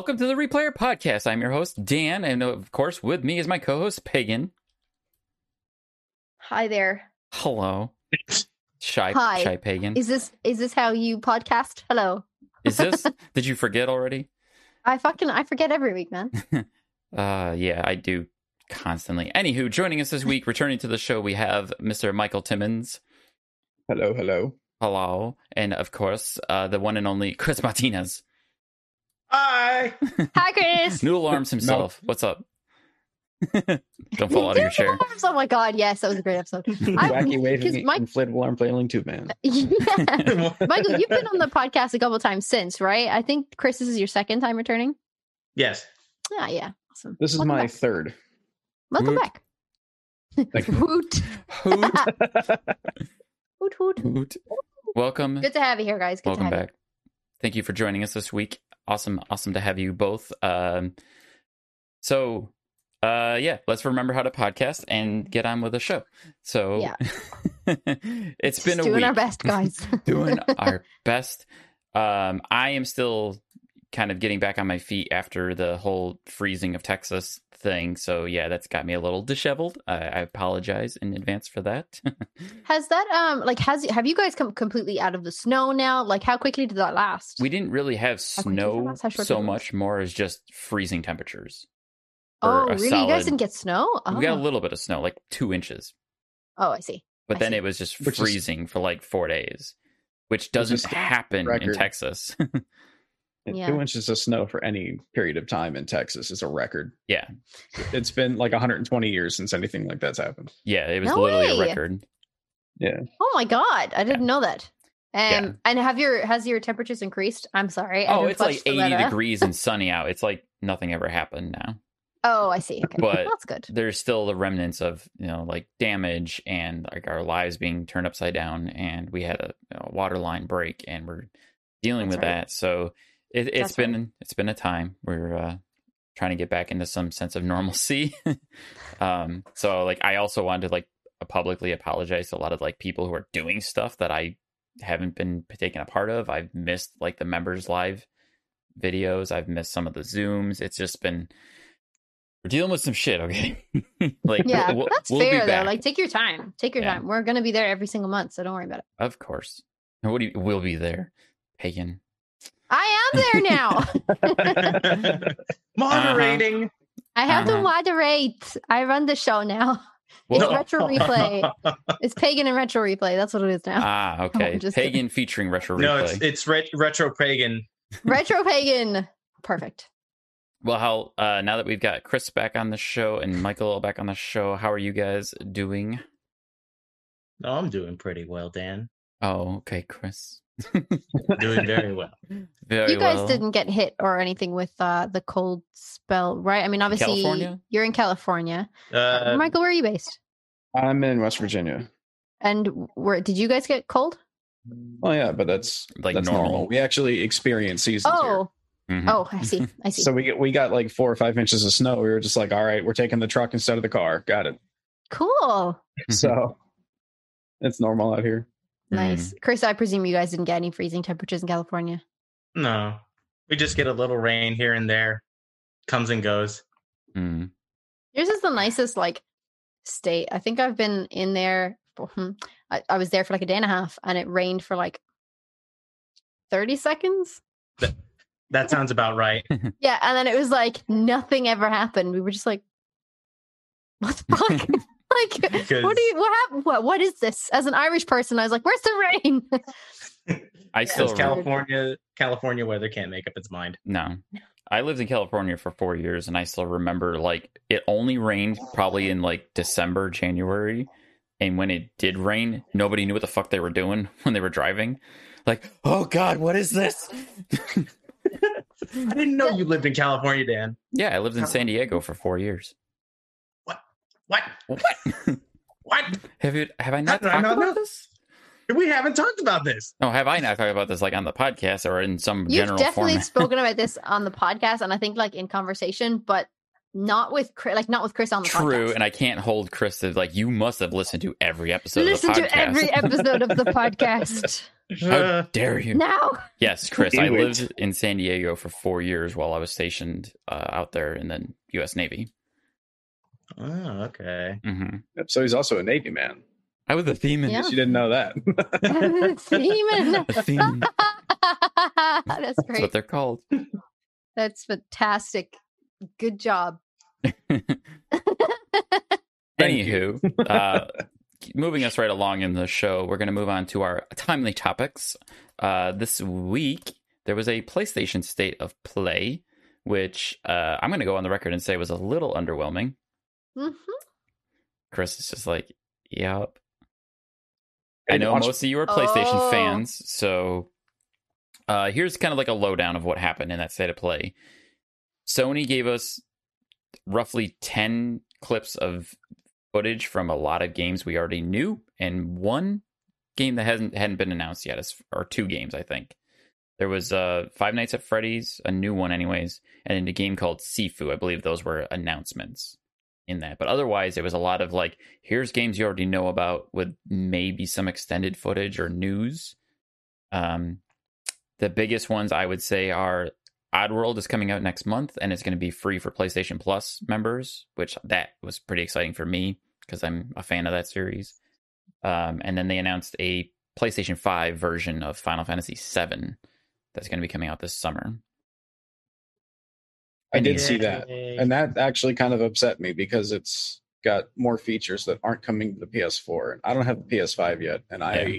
Welcome to the Replayer Podcast. I'm your host, Dan, and of course, with me is my co host, Pagan. Hi there. Hello. Shy, Hi. shy Pagan. Is this is this how you podcast? Hello. Is this? did you forget already? I fucking I forget every week, man. Uh, yeah, I do constantly. Anywho, joining us this week, returning to the show, we have Mr. Michael Timmons. Hello, hello. Hello. And of course, uh, the one and only Chris Martinez. Hi. Hi, Chris. New alarms himself. What's up? Don't fall out of your chair. Oh my god, yes, that was a great episode. I- Wacky 'cause waving Mike- inflatable arm flailing tube man. Yeah. Michael, you've been on the podcast a couple times since, right? I think Chris, this is your second time returning. yes. Yeah, yeah, awesome. This is Welcome my back. third. Welcome Woot. back. Thank you. Hoot, Hoot, hoot, hoot. hoot. Welcome. Good to have you here, guys. Good Welcome to have back. Thank you for joining us this week. Awesome, awesome to have you both. Um, so, uh, yeah, let's remember how to podcast and get on with the show. So, Yeah. it's you. been a week. Doing week. our best, guys. doing our best. Um, I am still kind of getting back on my feet after the whole freezing of Texas thing. So, yeah, that's got me a little disheveled. I, I apologize in advance for that. Has that um like has have you guys come completely out of the snow now? Like how quickly did that last? we didn't really have How quick did it snow last? How short so much, more as just freezing temperatures. oh, or a really? You guys didn't get snow? Oh. We got a little bit of snow, like two inches, oh, I see. but I then see. it was just Which is- freezing for like four days, which doesn't is happen in. Texas. And Yeah. Two inches of snow for any period of time in Texas is a record. yeah, It's been like 120 years since anything like that's happened. yeah, it was No literally way! a record. Yeah. Oh my god, I didn't know that. Um, Yeah. and have your has your temperatures increased? I'm sorry. I Oh, it's like 80 degrees and sunny out. It's like nothing ever happened now. Oh, I see. Okay, But- that's good. There's still the remnants of, you know, like damage and like our lives being turned upside down. And we had a, you know, water line break and we're dealing That's with right. that. So it, right. been, it's been a time. We're, uh, trying to get back into some sense of normalcy. um, so like, I also wanted to like publicly apologize to a lot of like people who are doing stuff that I haven't been taken a part of. I've missed like the members live videos. I've missed some of the zooms. It's just been we're dealing with some shit. Okay, like Yeah, we'll- that's we'll be fair though. back. Like take your time. Take your Yeah. time. We're gonna be there every single month, so don't worry about it. of course. What do you? We'll be there, Pagan. I am there now. Moderating. I have Uh-huh. to moderate. I run the show now. It's Well- retro replay. It's pagan and retro replay. That's what it is now. Ah, okay. just Pagan featuring retro replay. no, it's it's ret- retro pagan. retro pagan. Perfect. well, how uh, now that we've got Chris back on the show and Michael back on the show, how are you guys doing? No, I'm doing pretty well, Dan. Oh, okay, Chris. Doing very well. Very you guys well. didn't get hit or anything with uh, the cold spell, right? I mean, obviously, California? you're in California. Uh, Michael, where are you based? I'm in West Virginia. And where did you guys get cold? Well, yeah, but that's Like that's normal. normal. We actually experience seasons here. Oh, Mhm. oh, I see. I see. So we get we got like four or five inches of snow. We were just like, all right, we're taking the truck instead of the car. Got it. cool. So it's normal out here. Nice. Chris, I presume you guys didn't get any freezing temperatures in California. no, we just get a little rain here and there. Comes and goes. Mm. Yours is the nicest like state. I think I've been in there. For, hmm, I, I was there for like a day and a half, and it rained for like thirty seconds. That sounds about right. Yeah, and then it was like nothing ever happened. We were just like, "What the fuck?" like, what do you? What happened? What? What is this? As an Irish person, I was like, "Where's the rain?" I still Because California California weather can't make up its mind. No. I lived in California for four years and I still remember like it only rained probably in like December, January. And when it did rain, nobody knew what the fuck they were doing when they were driving. Like, oh God, what is this? I didn't know you lived in California, Dan. yeah, I lived in San Diego for four years. What? What? What? have you have I not No, no, talked no, about no. this? We haven't talked about this. No, have I not talked about this like on the podcast or in some general? You've general definitely format? spoken about this on the podcast, and I think like in conversation, but not with Chris, like not with Chris on the podcast. True, podcast. and I can't hold Chris to like you must have listened to every episode Listen of the to every episode of the podcast How dare you? now. Yes, Chris. I Do it. lived in San Diego for four years while I was stationed uh, out there in the U.S. Navy. Oh, okay. hmm Yep, So he's also a Navy man. I was a theme. Yeah. You didn't know that. Demon. A theme. That's great. That's what they're called. That's fantastic. Good job. Anywho, uh, moving us right along in the show, we're going to move on to our timely topics. Uh, this week, there was a PlayStation State of Play, which uh, I'm going to go on the record and say was a little underwhelming. Mhm. Chris is just like, yep. I know watch- most of you are PlayStation Oh. fans, so uh, here's kind of like a lowdown of what happened in that state of play. Sony gave us roughly 10 clips of footage from a lot of games we already knew, and one game that hasn't hadn't been announced yet, is, or two games, I think. There was uh, Five Nights at Freddy's, a new one, anyways, and then a game called Sifu. I believe those were announcements in that. But otherwise, it was a lot of like, here's games you already know about with maybe some extended footage or news. Um, the biggest ones I would say are Oddworld is coming out next month and it's going to be free for PlayStation Plus members, which that was pretty exciting for me because I'm a fan of that series. Um, and then they announced a PlayStation 5 version of Final Fantasy VII that's going to be coming out this summer. I did see that. And that actually kind of upset me because it's got more features that aren't coming to the PS4. I don't have the PS5 yet. And I, Yeah.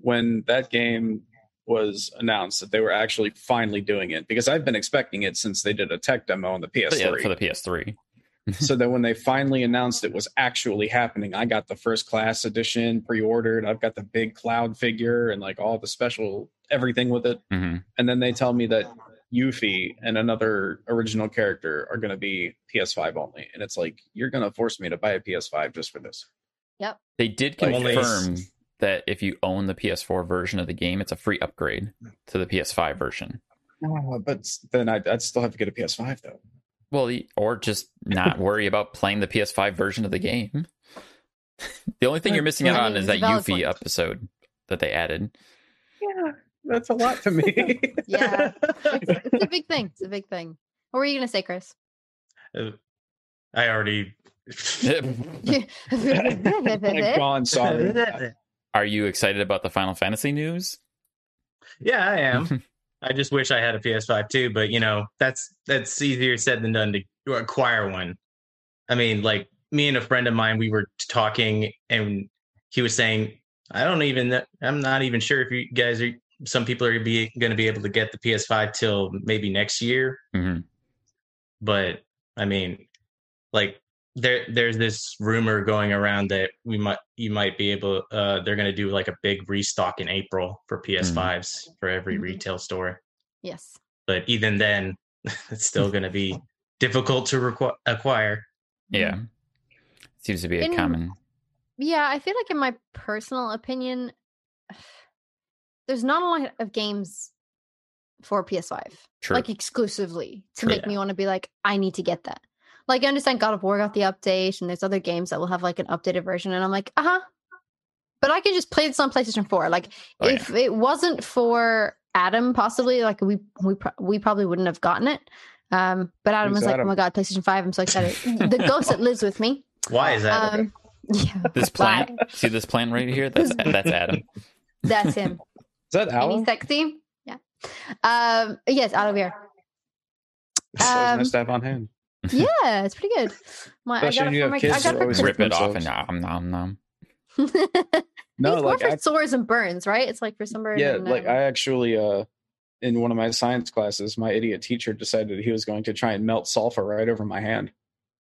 when that game was announced that they were actually finally doing it, because I've been expecting it since they did a tech demo on the PS3. for the PS3. so that when they finally announced it was actually happening, I got the first class edition pre-ordered. I've got the big cloud figure and like all the special everything with it. hmm And then they tell me that Yuffie and another original character are going to be PS5 only, and it's like you're going to force me to buy a PS5 just for this. Yep. They did Like, confirm that if you own the PS4 version of the game, it's a free upgrade to the PS5 version. Oh, but then I'd, I'd still have to get a PS5 though. Well, or just not worry about playing the PS5 version of the game. the only thing you're missing out on is that Yuffie episode that they added. Yeah, that's a lot to me. Yeah. It's, it's a big thing. It's a big thing. What were you going to say, Chris? Uh, I already. Like, gone. Sorry. Are you excited about the Final Fantasy news? Yeah, I am. I just wish I had a PS5 too, but you know, that's that's easier said than done to acquire one. I mean, like me and a friend of mine, we were talking, and he was saying, "I don't even, I'm not even sure if you guys are. Some people are be going to be able to get the PS5 till maybe next year, hmm but I mean, like there there's this rumor going around that we might you might be able uh they're going to do like a big restock in April for PS5s for every Mhm. retail store. Yes. But even then it's still going to be difficult to requ- acquire. Yeah. Seems to be a In- common. Yeah, I feel like in my personal opinion, there's not a lot of games for PS5, True. like exclusively to True. make me want to be like, I need to get that. Like, I understand God of War got the update, and there's other games that will have like an updated version, and I'm like, uh huh. But I can just play this on PlayStation 4. Like, Oh, yeah. if it wasn't for Adam, possibly, like we we pro- we probably wouldn't have gotten it. Um, but Adam Who's was like, Adam? "Oh my god, PlayStation 5! I'm so excited." the ghost that lives with me. Why is that? Um, yeah, This bye. plant, see this plant right here? That's that's Adam. That's him. Is that Alan? sexy. Yeah. Um. Yes, out of here. It's always um, nice to have on hand. Yeah, it's pretty good. My, I Especially got when you for have my. kids I got always Rip it off and nom nom nom. No, it's like more for I, sores and burns, right? It's like for sunburn. yeah, and, like um, I actually uh in one of my science classes, my idiot teacher decided he was going to try and melt sulfur right over my hand.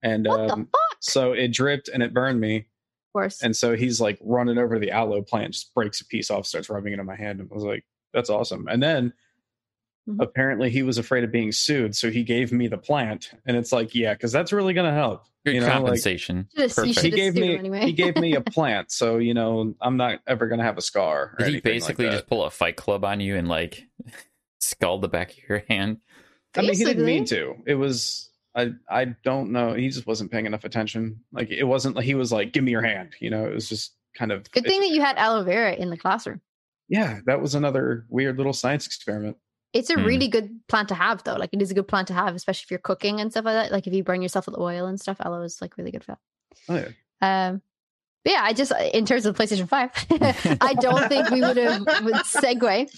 And um, so it dripped and it burned me. Of course. And so he's like running over the aloe plant, just breaks a piece off, starts rubbing it on my hand. And I was like, that's awesome. And then Mhm. apparently he was afraid of being sued. So he gave me the plant. And it's like, yeah, because that's really going to help. Good you know, compensation. Should've- you Perfect. he gave me anyway. he gave me a plant. So, you know, I'm not ever going to have a scar. Or Did he anything like basically just pull a fight club on you and like scald the back of your hand? I mean, he didn't mean to. It was I I don't know. He just wasn't paying enough attention. Like it wasn't like he was like, "Give me your hand." You know, it was just kind of Good thing that you had aloe vera in the classroom. Yeah, that was another weird little science experiment. It's a Hmm. really good plant to have, though. Like, it is a good plant to have, especially if you're cooking and stuff like that. Like, if you burn yourself with oil and stuff, aloe is like really good for that. Oh yeah. Um, yeah, I just in terms of PlayStation Five, I don't think we would have would segue.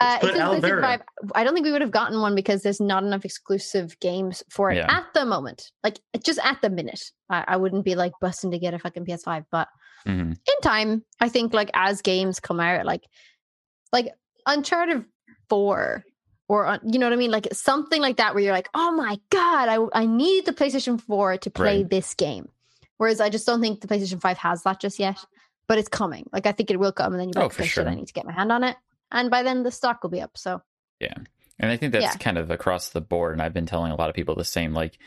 Uh, put in terms of aloe PlayStation 5, I don't think we would have gotten one because there's not enough exclusive games for it Yeah. at the moment. Like, just at the minute, I, I wouldn't be like busting to get a fucking PS5, but hmm in time, I think like as games come out, like like Uncharted Four, or uh, you know what I mean, like something like that, where you're like, oh my god, I I need the PlayStation Four to play Right. this game. Whereas I just don't think the PlayStation Five has that just yet, but it's coming. Like I think it will come, and then you're Oh, like, for "Okay, I need to get my hand on it, and by then the stock will be up. So Yeah. And I think that's Yeah. kind of across the board. And I've been telling a lot of people the same like,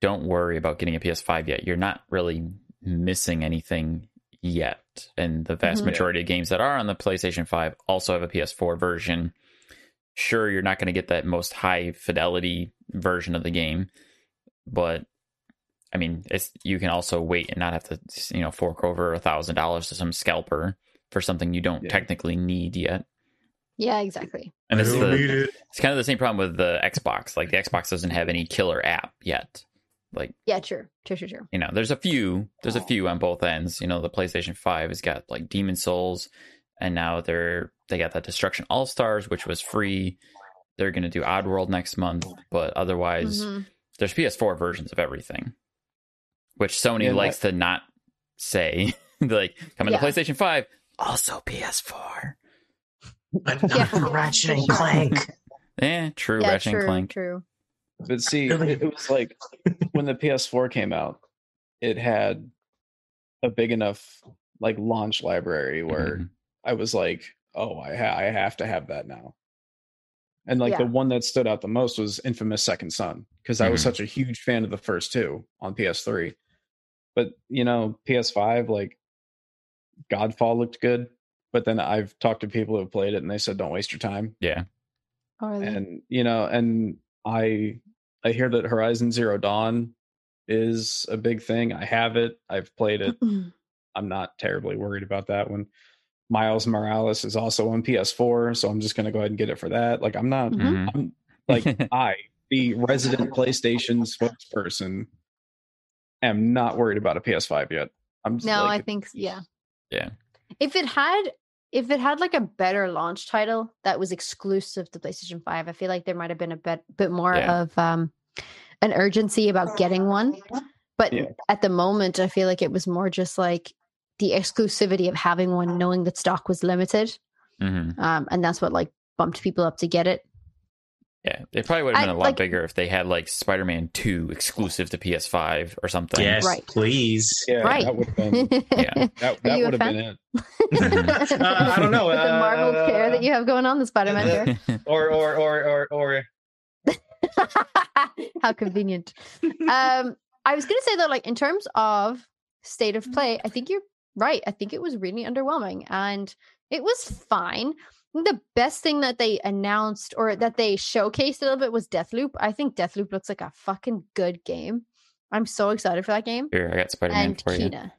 don't worry about getting a PS5 yet. You're not really missing anything yet. And the vast Mhm. majority of games that are on the PlayStation 5 also have a PS4 version. Sure, you're not going to get that most high fidelity version of the game, but I mean, it's you can also wait and not have to, you know, fork over a thousand dollars to some scalper for something you don't Yeah. technically need yet. yeah, exactly. And this the, need it. it's kind of the same problem with the Xbox. Like the Xbox doesn't have any killer app yet. Like Yeah, true, true, true, true. you know, there's a few. There's a few on both ends. You know, the PlayStation Five has got like Demon's Souls, and now they're they got that Destruction All Stars, which was free. They're gonna do Oddworld next month, but otherwise, Mhm. there's PS4 versions of everything, which Sony Yeah, that- likes to not say. like coming Yeah. to PlayStation Five, also PS4. But Yeah. not for Ratchet and Clank. Eh, true. Yeah, Ratchet true, and Clank. true. But see, it, it was like when the PS4 came out, it had a big enough like launch library where Mhm. I was like, oh, I ha- I have to have that now. And like Yeah. the one that stood out the most was Infamous Second Son because I was Mhm. such a huge fan of the first two on PS3. But you know, PS5 like Godfall looked good, but then I've talked to people who've played it and they said don't waste your time. Yeah. Oh, really? And you know, and I I hear that Horizon Zero Dawn is a big thing. I have it. I've played it. I'm not terribly worried about that one. Miles Morales is also on PS4, so I'm just going to go ahead and get it for that. Like I'm not Mhm. Mhm. I'm like I, the resident PlayStation spokesperson, am not worried about a PS5 yet. I'm just No, like, I think yeah. Yeah. If it had if it had like a better launch title that was exclusive to PlayStation 5, I feel like there might have been a bit bit more Yeah. of um an urgency about getting one. But Yeah. at the moment I feel like it was more just like the exclusivity of having one knowing that stock was limited. Mhm. Um and that's what like bumped people up to get it. Yeah, it probably would have been a lot like- bigger if they had like Spider-Man Two exclusive to PS5 or something. Yes, Right. please. yeah, right. that would have been Yeah. that, that would have been it. Mhm. Uh, I don't know. With the Marvel uh, pair that you have going on, the Spider-Man pair. Or or or or or How convenient. Um, I was gonna say though, like in terms of state of play, I think you're right. I think it was really underwhelming, and it was fine. I think The best thing that they announced or that they showcased a little bit was Deathloop. I think Deathloop looks like a fucking good game. I'm so excited for that game. Here, I got Spider-Man And for you. Kena.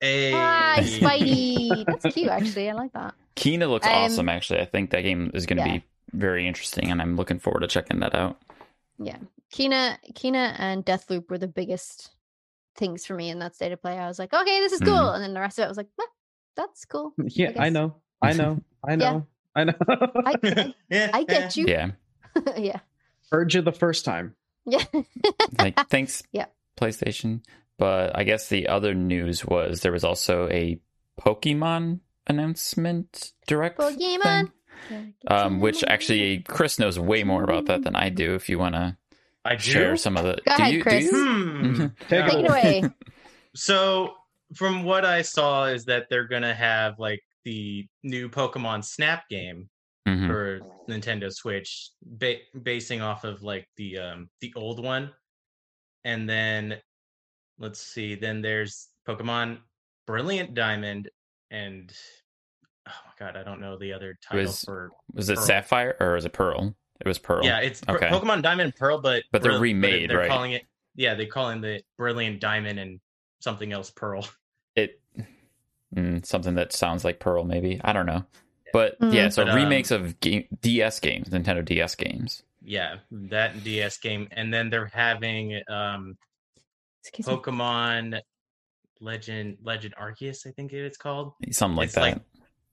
Hey. Hi, Spidey. That's cute, actually. I like that. Kena looks Um, awesome. Actually, I think that game is going to yeah. be very interesting, and I'm looking forward to checking that out. Yeah. Kena, Kena and Deathloop were the biggest things for me in that state of play. I was like, okay, this is cool. Mhm. And then the rest of it was like, "Meh, that's cool. Yeah, I guess. know. I know. I know. I know. I, yeah, I get you. Yeah, yeah. Heard you the first time. Yeah. like thanks, Yeah. PlayStation. But I guess the other news was there was also a Pokemon announcement direct Pokemon. thing, um, which actually Chris knows way more about that than I do. If you want to I do. share some of the, Go do ahead, you? Chris. Do you? Hmm. Take Take it away. So, from what I saw, is that they're gonna have like the new Pokemon Snap game Mhm. for Nintendo Switch, ba- basing off of like the um the old one, and then let's see, then there's Pokemon Brilliant Diamond, and oh my god, I don't know the other title was- for Was it Pearl. Sapphire or was it Pearl? It was Pearl. yeah, it's Okay. Pokemon Diamond and Pearl, but But they're remade, they're right? calling it yeah, they call it the Brilliant Diamond and something else Pearl. It mm, something that sounds like Pearl, maybe. I don't know. But yeah, Mhm. so But, um, remakes of game, DS games, Nintendo DS games. Yeah, that DS game, and then they're having um Excuse me. Pokemon Legend Legend Arceus, I think it's called. Something like it's that. like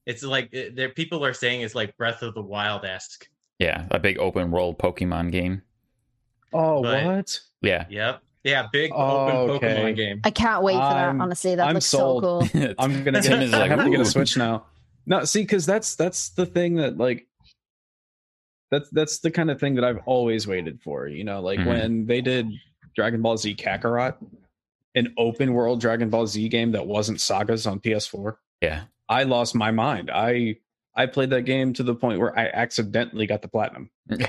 it's like it- there people are saying it's like Breath of the Wild esque. yeah, a big open world Pokemon game. Oh, But- what? Yeah. Yep. Yeah, big Oh, open okay. Pokemon game. I can't wait for that. I'm- Honestly, that I'm looks sold. so cool. I'm gonna get. is I like, have to get a Switch now. No, see, because that's that's the thing that like that's that's the kind of thing that I've always waited for. You know, like Mhm. when they did Dragon Ball Z Kakarot, an open world Dragon Ball Z game that wasn't sagas on PS4. Yeah. I lost my mind. I I played that game to the point where I accidentally got the platinum.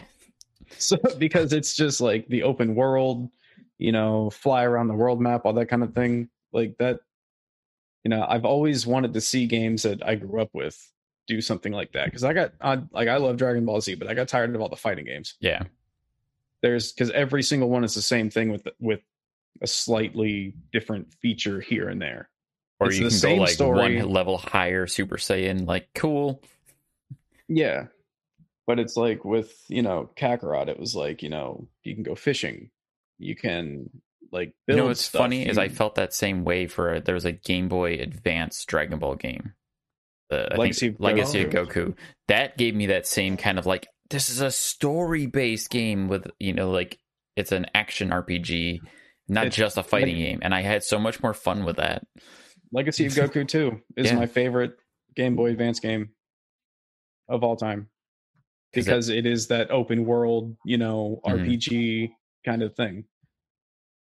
So because it's just like the open world, you know, fly around the world map, all that kind of thing. Like that, you know, I've always wanted to see games that I grew up with do something like that. Because I got I, like I love Dragon Ball Z, but I got tired of all the fighting games. yeah. There's because every single one is the same thing with with a slightly different feature here and there. Or It's you the can go like story. one level higher, Super Saiyan, like cool. Yeah. But it's like with, you know, Kakarot, it was like, you know, you can go fishing. You can like You know what's stuff, funny is I felt that same way for there was a Game Boy Advance Dragon Ball game. The I Legacy think of Legacy of Goku. That gave me that same kind of like this is a story based game with you know like it's an action RPG, not It's just a fighting like- game, and I had so much more fun with that. Legacy of Goku 2 is Yeah. my favorite Game Boy Advance game of all time 'Cause it- because it is that open world, you know, Mhm. RPG kind of thing.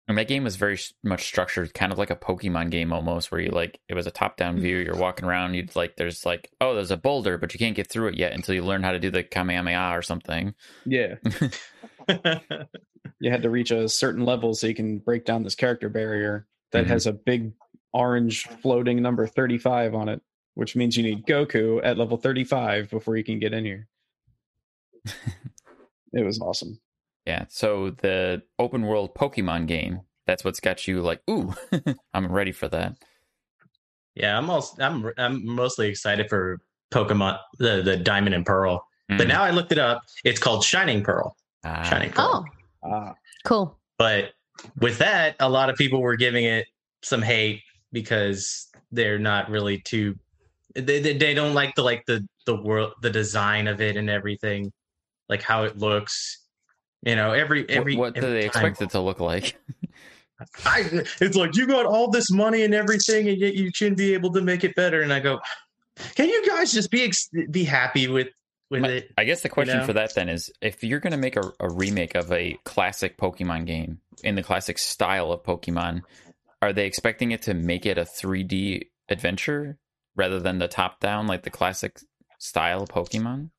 And that game was very much structured, kind of like a Pokemon game almost, where you like it was a top down view. You're walking around, you'd like there's like oh there's a boulder, but you can't get through it yet until you learn how to do the Kamehameha or something. Yeah. You had to reach a certain level so you can break down this character barrier that Mhm. has a big orange floating number 35 on it, which means you need Goku at level 35 before you can get in here. it was awesome. Yeah. So the open world Pokemon game, that's what's got you like, ooh, I'm ready for that. yeah, I'm also I'm I'm mostly excited for Pokemon the the Diamond and Pearl. But Mm. now I looked it up. It's called Shining Pearl. Ah, Shining Pearl. Oh, Ah, cool. But with that, a lot of people were giving it some hate because they're not really too. They, they, they don't like the like the the world the design of it and everything, like how it looks. You know, every What- every what, do every they time- expect it to look like? I, it's like you got all this money and everything, and yet you shouldn't be able to make it better. And I go, can you guys just be ex- be happy with with My- it? I guess the question know? for that then is if you're going to make a, a remake of a classic Pokemon game in the classic style of Pokemon, are they expecting it to make it a 3D adventure rather than the top down, like the classic style Pokemon?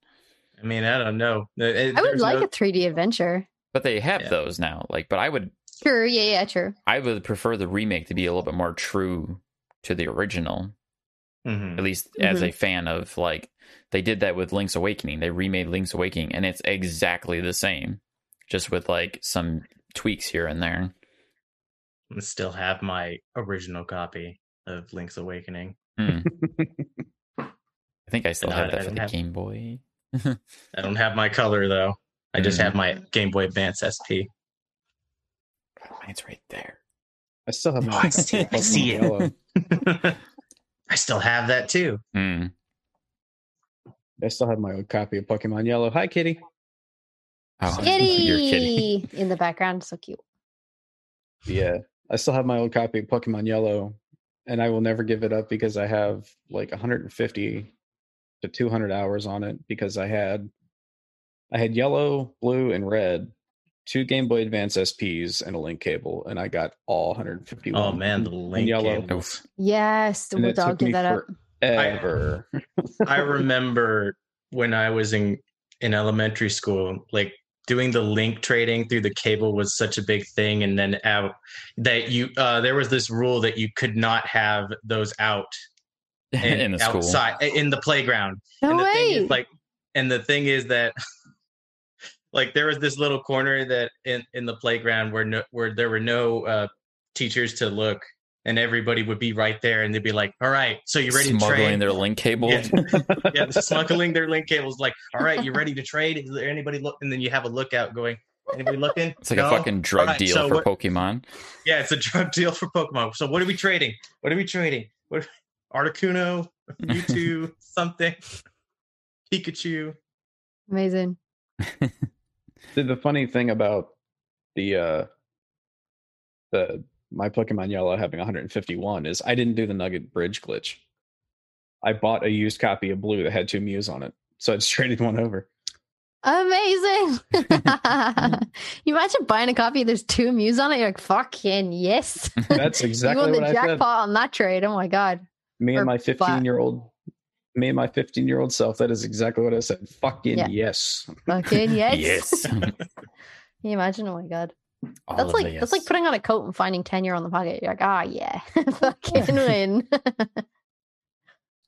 I mean, I don't know. It- I would like no- a 3D adventure. But they have Yeah. those now. Like, but I would, True. Yeah. Yeah. True. I would prefer the remake to be a little bit more true to the original. Mhm. At least as Mm-hmm. a fan of like, they did that with Link's Awakening. They remade Link's Awakening, and it's exactly the same, just with like some tweaks here and there. I still have my original copy of Link's Awakening. Hmm. I think I still No, have I that for the have- Game Boy. I don't have my color though. I just Mhm. have my Game Boy Advance SP. Mine's right there. I still have my Oh, I see it. I see it. Yellow. I still have that too. Hmm. I still have my old copy of Pokemon Yellow. Hi, Kitty. Oh, Kitty, you're in the background. So cute. Yeah, I still have my old copy of Pokemon Yellow, and I will never give it up because I have like 150 to 200 hours on it because I had I had yellow, blue, and red, two Game Boy Advance SPs, and a link cable, and I got all 151. Oh man, the link yellow. cables. Yes, And we'll it took dog give me that up. Ever. I remember when I was in in elementary school, like doing the link trading through the cable was such a big thing, and then out that you uh, there was this rule that you could not have those out and in the school. outside in the playground. No and the thing way. is like and the thing is that like there was this little corner that in in the playground where no where there were no uh teachers to look and everybody would be right there and they'd be like all right so you ready to Smuggling trade their link cable. yeah, yeah smuggling their link cables like all right you ready to trade is there anybody look and then you have a lookout going anybody looking It's like a fucking drug Alright, deal so for what- Pokemon. yeah it's a drug deal for pokemon so what are we trading what are we trading what articuno mewtwo something pikachu Amazing. the, the funny thing about the uh the my Pokemon Yellow having 151 is I didn't do the Nugget Bridge glitch. I bought a used copy of Blue that had two Mews on it, so I just traded one over. Amazing. you imagine buying a copy, there's two Mews on it. You're like, fucking yes. That's exactly you won what the I jackpot said. on that trade. Oh my God. Me or and my 15 year old, me and my 15 year old self. That is exactly what I said. Fucking Yeah. yes. Fucking yes. Yes. Can you imagine? Oh my God. All That's like the that's like putting on a coat and finding tenure on the pocket. You're like, ah, yeah, fucking win.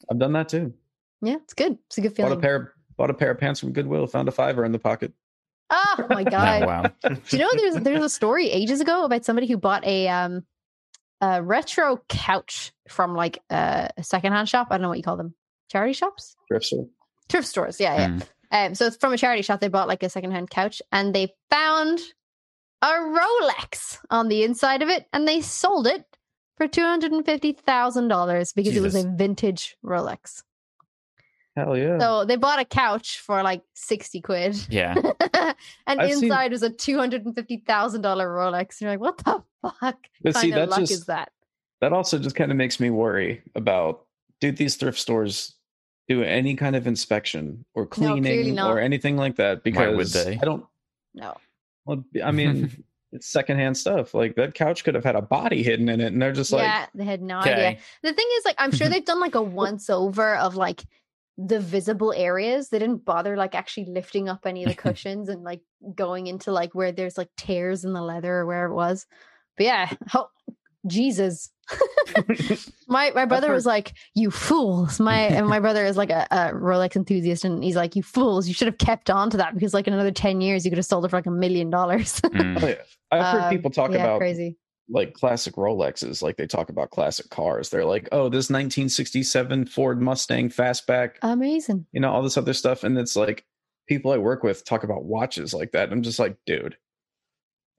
I've done that too. yeah, it's good. It's a good feeling Bought a feeling. pair. Bought a pair of pants from Goodwill. Found a fiver in the pocket. Oh my Oh, god! wow. Do you know there's there's a story ages ago about somebody who bought a um a retro couch from like a secondhand shop. I don't know what you call them. Charity shops, Thrift store. thrift stores. Yeah, yeah. Mm. Um, so it's from a charity shop. They bought like a secondhand couch, and they found a Rolex on the inside of it, and they sold it for two hundred and fifty thousand dollars because it was a vintage Rolex. Hell yeah. So they bought a couch for like sixty quid, Yeah. and I've seen- inside was a two hundred and fifty thousand dollar Rolex. And you're like, what the fuck But see, kind of that luck just- is that? that also just kind of makes me worry about do these thrift stores do any kind of inspection or cleaning not. or anything like that Why would because they? i don't No, well, i mean it's secondhand stuff like that couch could have had a body hidden in it and they're just like yeah, they had no idea. The thing is, like, I'm sure they've done like a once over of like the visible areas. They didn't bother like actually lifting up any of the cushions and like going into like where there's like tears in the leather or where it was. But yeah, oh, Jesus. my my brother was like, "You fools!" My and my brother is like a, a Rolex enthusiast, and he's like, "You fools! You should have kept on to that because like in another ten years, you could have sold it for like a million dollars." Mm. Oh, yeah. i've heard Um, people talk yeah, about crazy. Like classic rolexes like they talk about classic cars they're like oh this 1967 ford mustang fastback Amazing. you know all this other stuff and it's like people i work with talk about watches like that i'm just like dude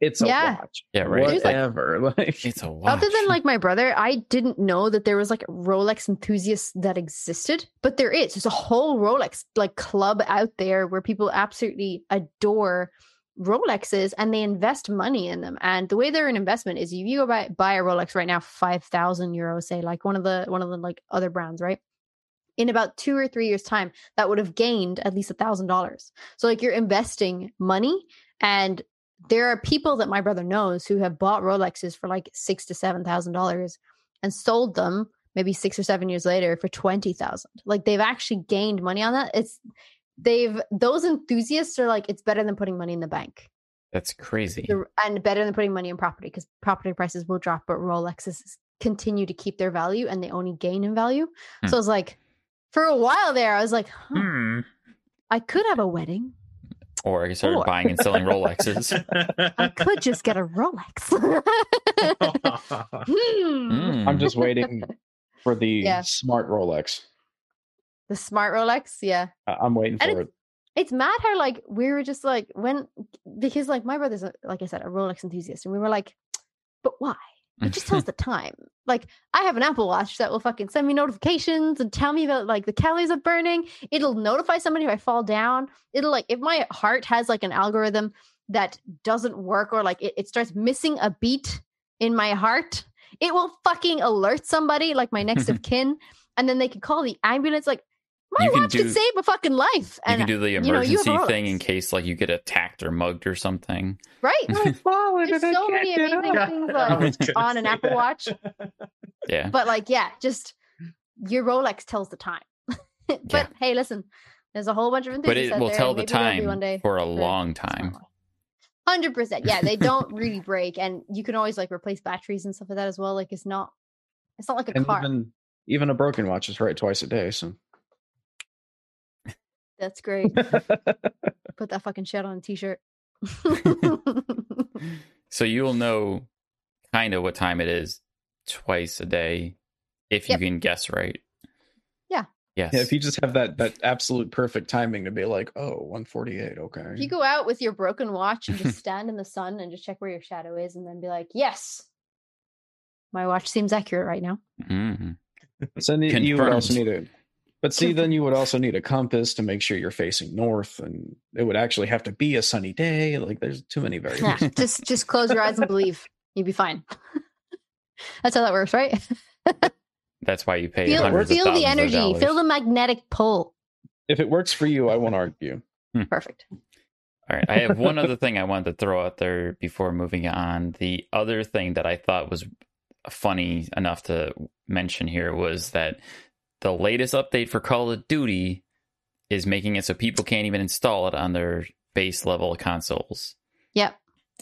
it's a Yeah. watch Yeah, right. It's like- whatever like It's a watch. Other than like my brother, I didn't know that there was like Rolex enthusiasts that existed, but there is. There's a whole Rolex like club out there where people absolutely adore Rolexes and they invest money in them. And the way they're an investment is if you go buy, buy a Rolex right now, five thousand euros, say like one of the one of the like other brands, right? In about two or three years' time, that would have gained at least a thousand dollars. So like you're investing money and there are people that my brother knows who have bought Rolexes for like six to seven thousand dollars and sold them maybe six or seven years later for twenty thousand. Like they've actually gained money on that. It's they've those enthusiasts are like it's better than putting money in the bank That's crazy. And better than putting money in property because property prices will drop, but Rolexes continue to keep their value and they only gain in value. Hmm. So I was like, for a while there, I was like, huh, Hmm. I could have a wedding. Or I started Or- buying and selling Rolexes. I could just get a Rolex. Hmm. Mm. i'm just waiting for the Yeah. smart rolex The smart Rolex, yeah. I- i'm waiting And for it It's mad how like we were just like when because like my brother's a, like I said a Rolex enthusiast and we were like, but why? It just tells the time. Like I have an Apple Watch that will fucking send me notifications and tell me about like the calories I'm burning. It'll notify somebody if I fall down. It'll like if my heart has like an algorithm that doesn't work or like it, it starts missing a beat in my heart, it will fucking alert somebody, like my next of kin, and then they can call the ambulance. Like my You can watch could do- save a fucking life. And, You can do the you know, you emergency thing in case like you get attacked or mugged or something. right? There's so many amazing things I uh, like, on an Apple that. Watch. Yeah. But like, yeah, just your Rolex tells the time. but Yeah. hey, listen, there's a whole bunch of But it will tell and the maybe there'll be time one day for a for long time. Hundred percent. Yeah, they don't really break, and you can always like replace batteries and stuff like that as well. Like it's not, it's not like a And car. even even a broken watch is right twice a day. So That's great. Put that fucking shit on a t-shirt. So you'll know kind of what time it is twice a day if you Yep. can guess right. Yeah. Yes. yeah, if you just have that that absolute perfect timing to be like, oh, 148, okay. if you go out with your broken watch and just stand in the sun and just check where your shadow is, and then be like, "Yes, my watch seems accurate right now." Mhm. So then you, you would also need a but see, then you would also need a compass to make sure you're facing north, and it would actually have to be a sunny day. Like, there's too many Yeah, variables. just just close your eyes and believe. You'd be fine. That's how that works, right? That's why you pay Feel, feel of the thousands of energy. Feel the magnetic pull. if it works for you, I won't argue. Hmm. Perfect. All right. I have one other thing I wanted to throw out there before moving on. The other thing that I thought was funny enough to mention here was that the latest update for Call of Duty is making it so people can't even install it on their base level consoles Yep.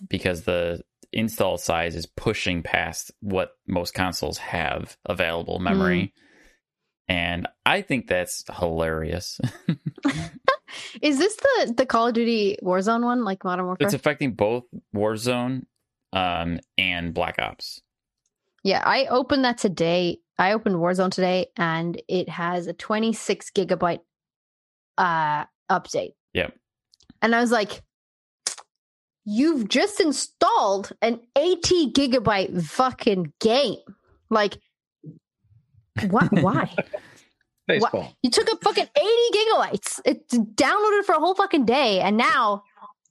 because the install size is pushing past what most consoles have available memory. And I think that's hilarious. Is this the the Call of Duty Warzone one, like Modern Warfare? it's affecting both Warzone um, and Black Ops. Yeah, I opened that today. I opened Warzone today, and it has a 26 gigabyte uh update. Yeah. And I was like, "You've just installed an 80 gigabyte fucking game. Like, what? Why? Baseball. You took a fucking 80 gigabytes. It's downloaded for a whole fucking day, and now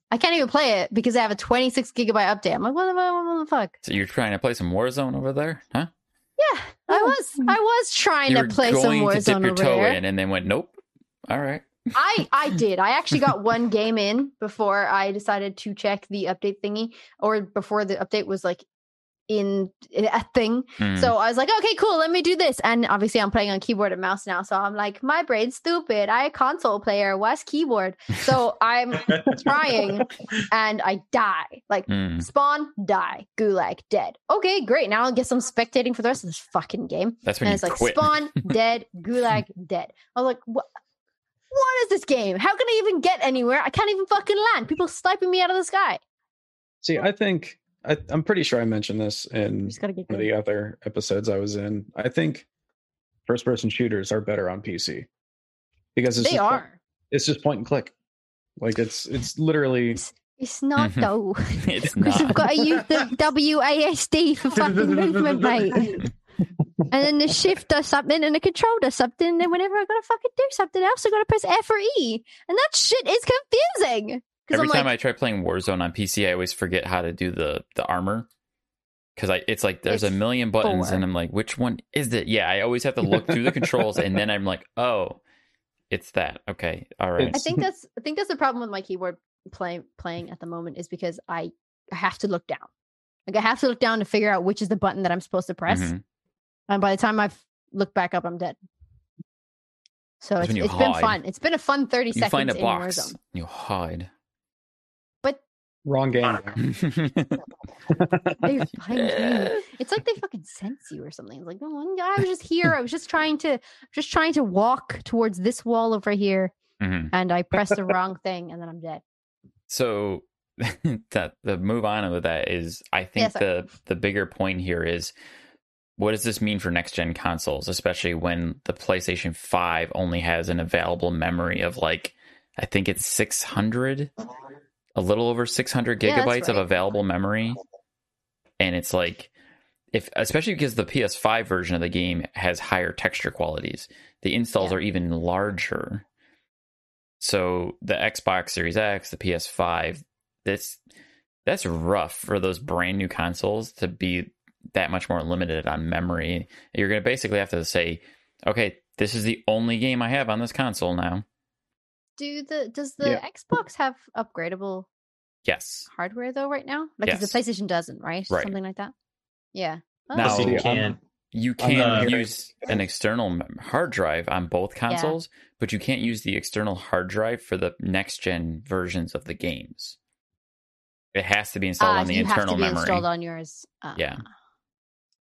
I can't even play it because I have a 26 gigabyte update. I'm like, what the, what the fuck? So you're trying to play some Warzone over there, huh? Yeah, I oh, was. Hmm. I was trying You to were play some going to dip your over toe there. in and then went, nope. All right. I I did. I actually got one game in before I decided to check the update thingy, or before the update was like in a thing. Hmm. So I was like, okay, cool, let me do this. And obviously, I'm playing on keyboard and mouse now, so I'm like, my brain's stupid. I a console player. What's keyboard? So I'm trying, and I die. Like Hmm. spawn, die, gulag, dead. Okay, great. Now I'll get some spectating for the rest of this fucking game. That's when and you it's like quit. spawn, dead, gulag, dead. I was like, what? What is this game? How can I even get anywhere? I can't even fucking land. People sniping me out of the sky. See, I think I, I'm pretty sure I mentioned this in Just gotta get one of the other episodes I was in. I think first person shooters are better on PC because it's They just point- are. it's just point and click. Like it's it's literally It's not Mhm. though. it's Because you've got to use the WASD for fucking movement, mate. And then the shift does something and the control does something. And then whenever I gotta fucking do something else, I've gotta press F or E. And that shit is confusing. Because Every I'm time like, I try playing Warzone on PC, I always forget how to do the the armor. Because I, it's like there's a million buttons, four. and I'm like, which one is it? Yeah, I always have to look through the controls, and then I'm like, oh, it's that. Okay, all right. I think that's I think that's the problem with my keyboard playing playing at the moment is because I, I have to look down. Like I have to look down to figure out which is the button that I'm supposed to press. Mhm. And by the time I've looked back up, I'm dead. So That's it's, when you it's been fun. It's been a fun 30 You seconds find a in box, Warzone. you hide. Wrong game. They find you. It's like they fucking sense you or something. It's like, oh, I was just here. I was just trying to just trying to walk towards this wall over here, Mhm. and I pressed the wrong thing, and then I'm dead. So that the move on with that is, I think Yes, the the bigger point here is, what does this mean for next gen consoles, especially when the PlayStation Five only has an available memory of like, I think it's six hundred, a little over six hundred Yeah, gigabytes of available memory, and it's like. If, especially because the PS5 version of the game has higher texture qualities, the installs Yeah. are even larger. So the Xbox Series X, the PS5, that's that's rough for those brand new consoles to be that much more limited on memory. You're going to basically have to say, okay, this is the only game I have on this console now. Do the does the Yeah. Xbox have upgradable Yes. hardware though right now? Like 'cause Yes. the PlayStation doesn't, right? Right. Something like that. Yeah. Oh, Now- So you can't. You can not use an external hard drive on both consoles, but you can't use the external hard drive for the next gen versions of the games. It has to be installed ah, on the you internal have to be memory. installed on yours. Uh, Yeah.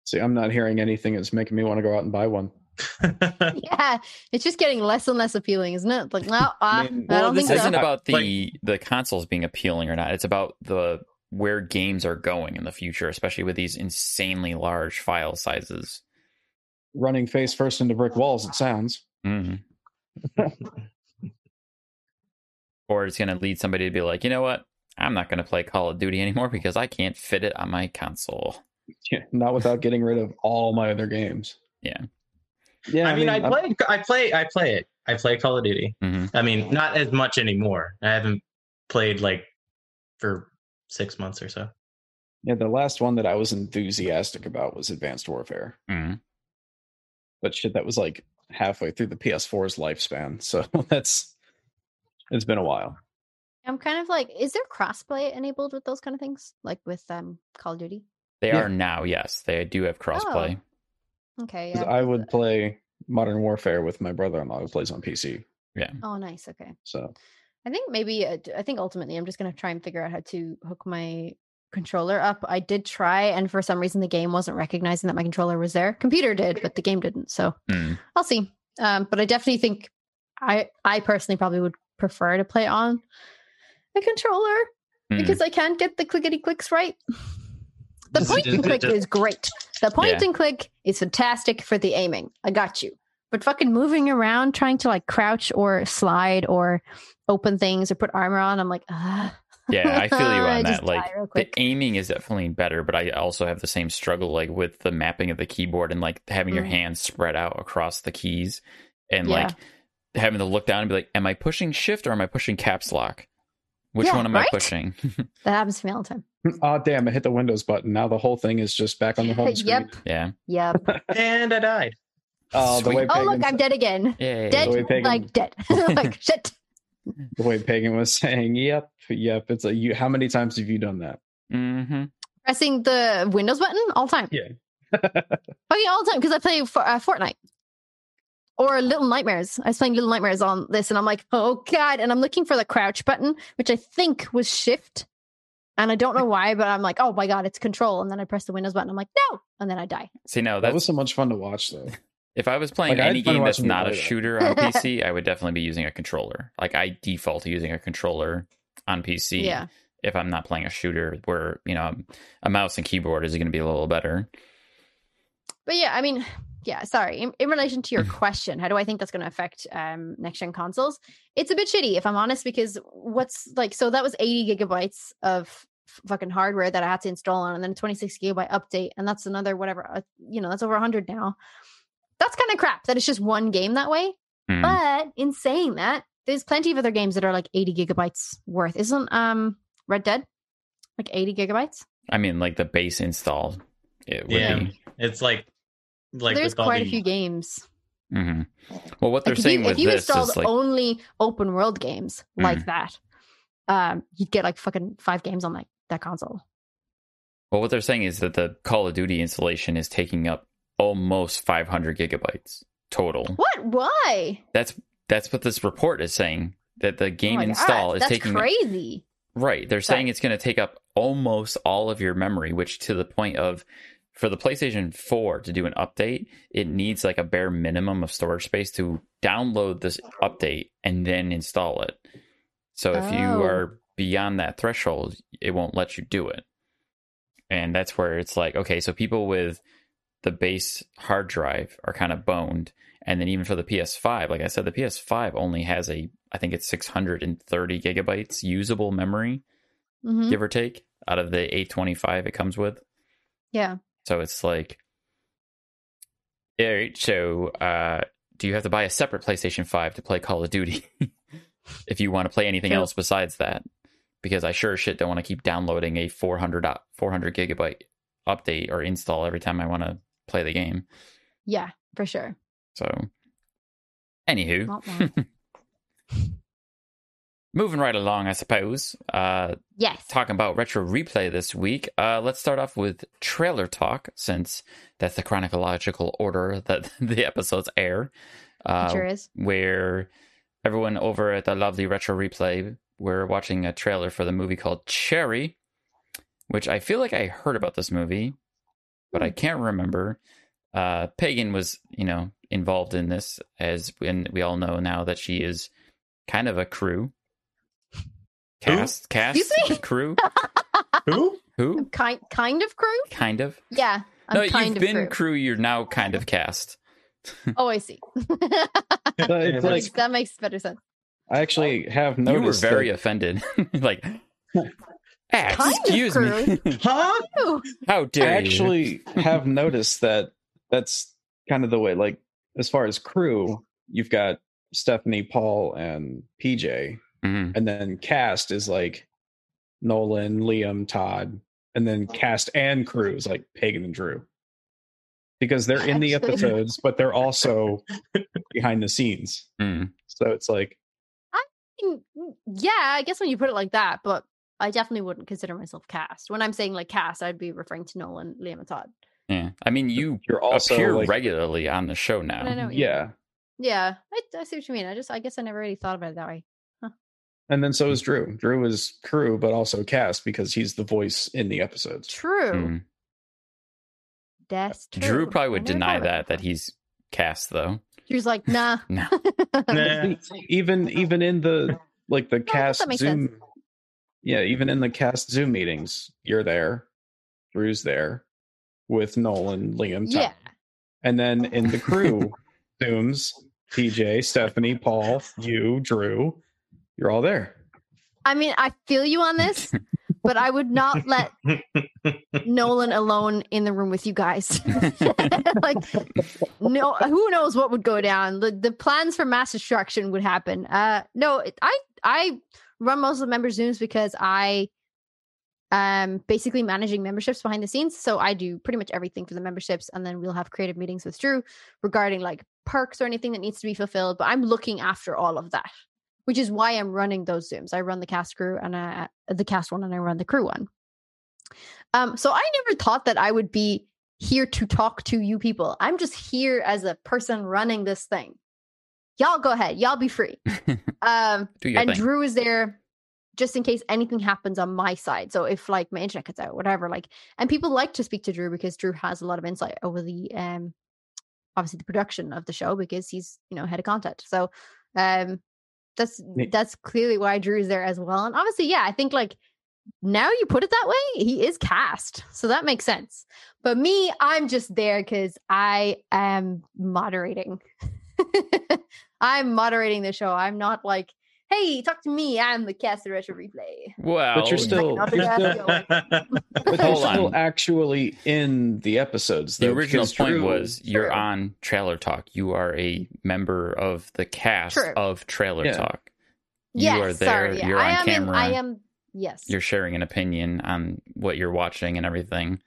See, I'm not hearing anything that's making me want to go out and buy one. yeah, it's just getting less and less appealing, isn't it? Like, no, uh, I, mean, I don't this think so. isn't about the Like- the consoles being appealing or not. It's about the where games are going in the future, especially with these insanely large file sizes. Running face first into brick walls, it sounds. Mhm. or it's going to lead somebody to be like, you know what? I'm not going to play Call of Duty anymore because I can't fit it on my console. Yeah, not without getting rid of all my other games. Yeah. Yeah, I mean, I I'm- play, I play, I play it. I play Call of Duty. Mhm. I mean, not as much anymore. I haven't played like for six months or so. Yeah, the last one that I was enthusiastic about was Advanced Warfare. Mhm. But shit, that was like halfway through the PS4's lifespan. So that's it's been a while. I'm kind of like, is there crossplay enabled with those kind of things, like with um Call of Duty? They Yeah. are now, yes. They do have crossplay. Okay, yeah. I would play Modern Warfare with my brother-in-law who plays on PC. Yeah. Oh, nice. Okay. So I think maybe uh, I think ultimately I'm just gonna try and figure out how to hook my controller up. I did try, and for some reason the game wasn't recognizing that my controller was there. Computer did, but the game didn't. So Mm. I'll see. Um, but I definitely think I I personally probably would prefer to play on a controller Mm. because I can't get the clickety clicks right. The point and click is great. The point Yeah. and click is fantastic for the aiming. I got you. But fucking moving around, trying to like crouch or slide or open things or put armor on, I'm like, ah. Yeah, I feel you on that. Like the aiming is definitely better, but I also have the same struggle like with the mapping of the keyboard and like having your Mm. hands spread out across the keys and Yeah. like having to look down and be like, Am I pushing shift or am I pushing caps lock? Which Yeah, one am right? I pushing? That happens to me all the time. Oh damn, I hit the Windows button. Now the whole thing is just back on the home screen. Yep. yeah. Yep. And I died. Oh, the way Oh look, I'm dead again. Yay. Dead Pagan- like dead. like shit. the way Pagan was saying, "Yep, yep." It's like you. How many times have you done that? hmm Pressing the Windows button all the time. Yeah. Fucking all the time because I play for, uh, Fortnite or Little Nightmares. I was playing Little Nightmares on this, and I'm like, oh god! And I'm looking for the crouch button, which I think was Shift, and I don't know why, but I'm like, oh my god, it's Control, and then I press the Windows button. I'm like, no, and then I die. See now That was so much fun to watch, though. if I was playing Like, any game that's not a shooter on PC, I would definitely be using a controller. Like I default to using a controller on PC. Yeah, if I'm not playing a shooter where, you know, a mouse and keyboard is going to be a little better. but yeah, I mean, yeah. Sorry, in, in relation to your question, how do I think that's going to affect um, next gen consoles? It's a bit shitty, if I'm honest, because what's like, so that was 80 gigabytes of fucking hardware that I had to install on, and then a 26 gigabyte update, and that's another whatever, uh, you know, that's over 100 now. That's kind of crap. That it's just one game that way. Hmm. But in saying that, there's plenty of other games that are like 80 gigabytes worth. Isn't um Red Dead like 80 gigabytes? I mean, like the base install, it would Yeah. be. It's like like there's with all quite a few games. hmm Well, what they're Like if saying you, with if you this installed is like, only open world games like Mm. that, um, you'd get like fucking five games on that that console. well, what they're saying is that the Call of Duty installation is taking up almost 500 gigabytes total. What? Why? That's that's what this report is saying. That the Oh game my install God, is that's taking crazy. Right. They're Sorry. saying it's going to take up almost all of your memory, which to the point of for the PlayStation 4 to do an update, it needs like a bare minimum of storage space to download this update and then install it. So if you Oh. are beyond that threshold, it won't let you do it. And that's where it's like, okay, so people with the base hard drive are kind of boned. And then even for the PS5, like I said, the PS5 only has a, I think it's 630 gigabytes usable memory, Mhm. give or take, out of the 825 it comes with. Yeah. So it's like, all right, so uh, do you have to buy a separate PlayStation 5 to play Call of Duty if you want to play anything True. else besides that? Because I sure as shit don't want to keep downloading a 400, 400 gigabyte update or install every time I want to play the game. Yeah, for sure. So, anywho. moving right along, I suppose. Uh, yes. talking about retro replay this week. Uh, let's start off with trailer talk, since that's the chronological order that the episodes air. Uh, sure is. where everyone over at the lovely retro replay we're watching a trailer for the movie called Cherry, which I feel like I heard about this movie, but I can't remember. Uh, Pagan was, you know, involved in this, as and we all know now that she is kind of a crew. Cast, cast, Excuse me? crew. Who? Who? Kind kind of crew? Kind of. Yeah. I'm no, kind you've of been crew. crew. You're now kind of cast. Oh, I see. That, it's makes, like that makes better sense. I actually have You were very that- offended. like, "Ah, Kind excuse me. Huh? Ooh. How I dare you? actually have noticed that that's kind of the way. Like as far as crew, you've got Stephanie, Paul, and PJ, Mhm. and then cast is like Nolan, Liam, Todd, and then cast and crew is like Pagan and Drew. Because they're in the episodes, but they're also behind the scenes. Mm. So it's like Mm, Yeah, I guess when you put it like that, but I definitely wouldn't consider myself cast. When I'm saying like cast, I'd be referring to Nolan, Liam, and Todd. Yeah, I mean, you you're also appear like, regularly on the show now. But I know what mean. yeah. Yeah, I, I see what you mean. I just, I guess I never really thought about it that way. And then so is Drew. Drew is crew, but also cast because he's the voice in the episodes. True. Mm. That's true. Drew probably would deny thought that that he's cast though. Drew's like, nah. No. Nah. even even in the like the guess cast that makes sense. zoom yeah even in the cast zoom meetings you're there drew's there with nolan liam Tom. yeah. and then in the crew zooms pj stephanie paul you drew you're all there I mean, I feel you on this, but I would not let Nolan alone in the room with you guys. like, no, who knows what would go down? The the plans for mass destruction would happen. Uh, no, I I run most of the member zooms because I um basically managing memberships behind the scenes. So I do pretty much everything for the memberships, and then we'll have creative meetings with Drew regarding like perks or anything that needs to be fulfilled. But I'm looking after all of that which is why I'm running those zooms. I run the cast crew and I, the cast one, and I run the crew one. Um, so I never thought that I would be here to talk to you people. I'm just here as a person running this thing. Y'all go ahead. Y'all be free. Um, and thing. Drew is there just in case anything happens on my side. So if like my internet cuts out, whatever, like, and people like to speak to Drew because Drew has a lot of insight over the um, obviously the production of the show because he's you know head of content. So um, that's that's clearly why Drew's there as well. And obviously, yeah, I think like now you put it that way, he is cast, so that makes sense. But me, I'm just there because I am moderating. I'm moderating the show. I'm not like, hey, talk to me. I'm the cast of Retro Replay. well, but you're still, Like, you're still, but you're still actually in the episodes the original point Drew- was you're True. on Trailer Talk. You are a member of the cast True. of Trailer Yeah. Talk. You yes, are there. sorry. Yeah. You're I on am in- camera. I am. Yes. You're sharing an opinion on what you're watching and everything.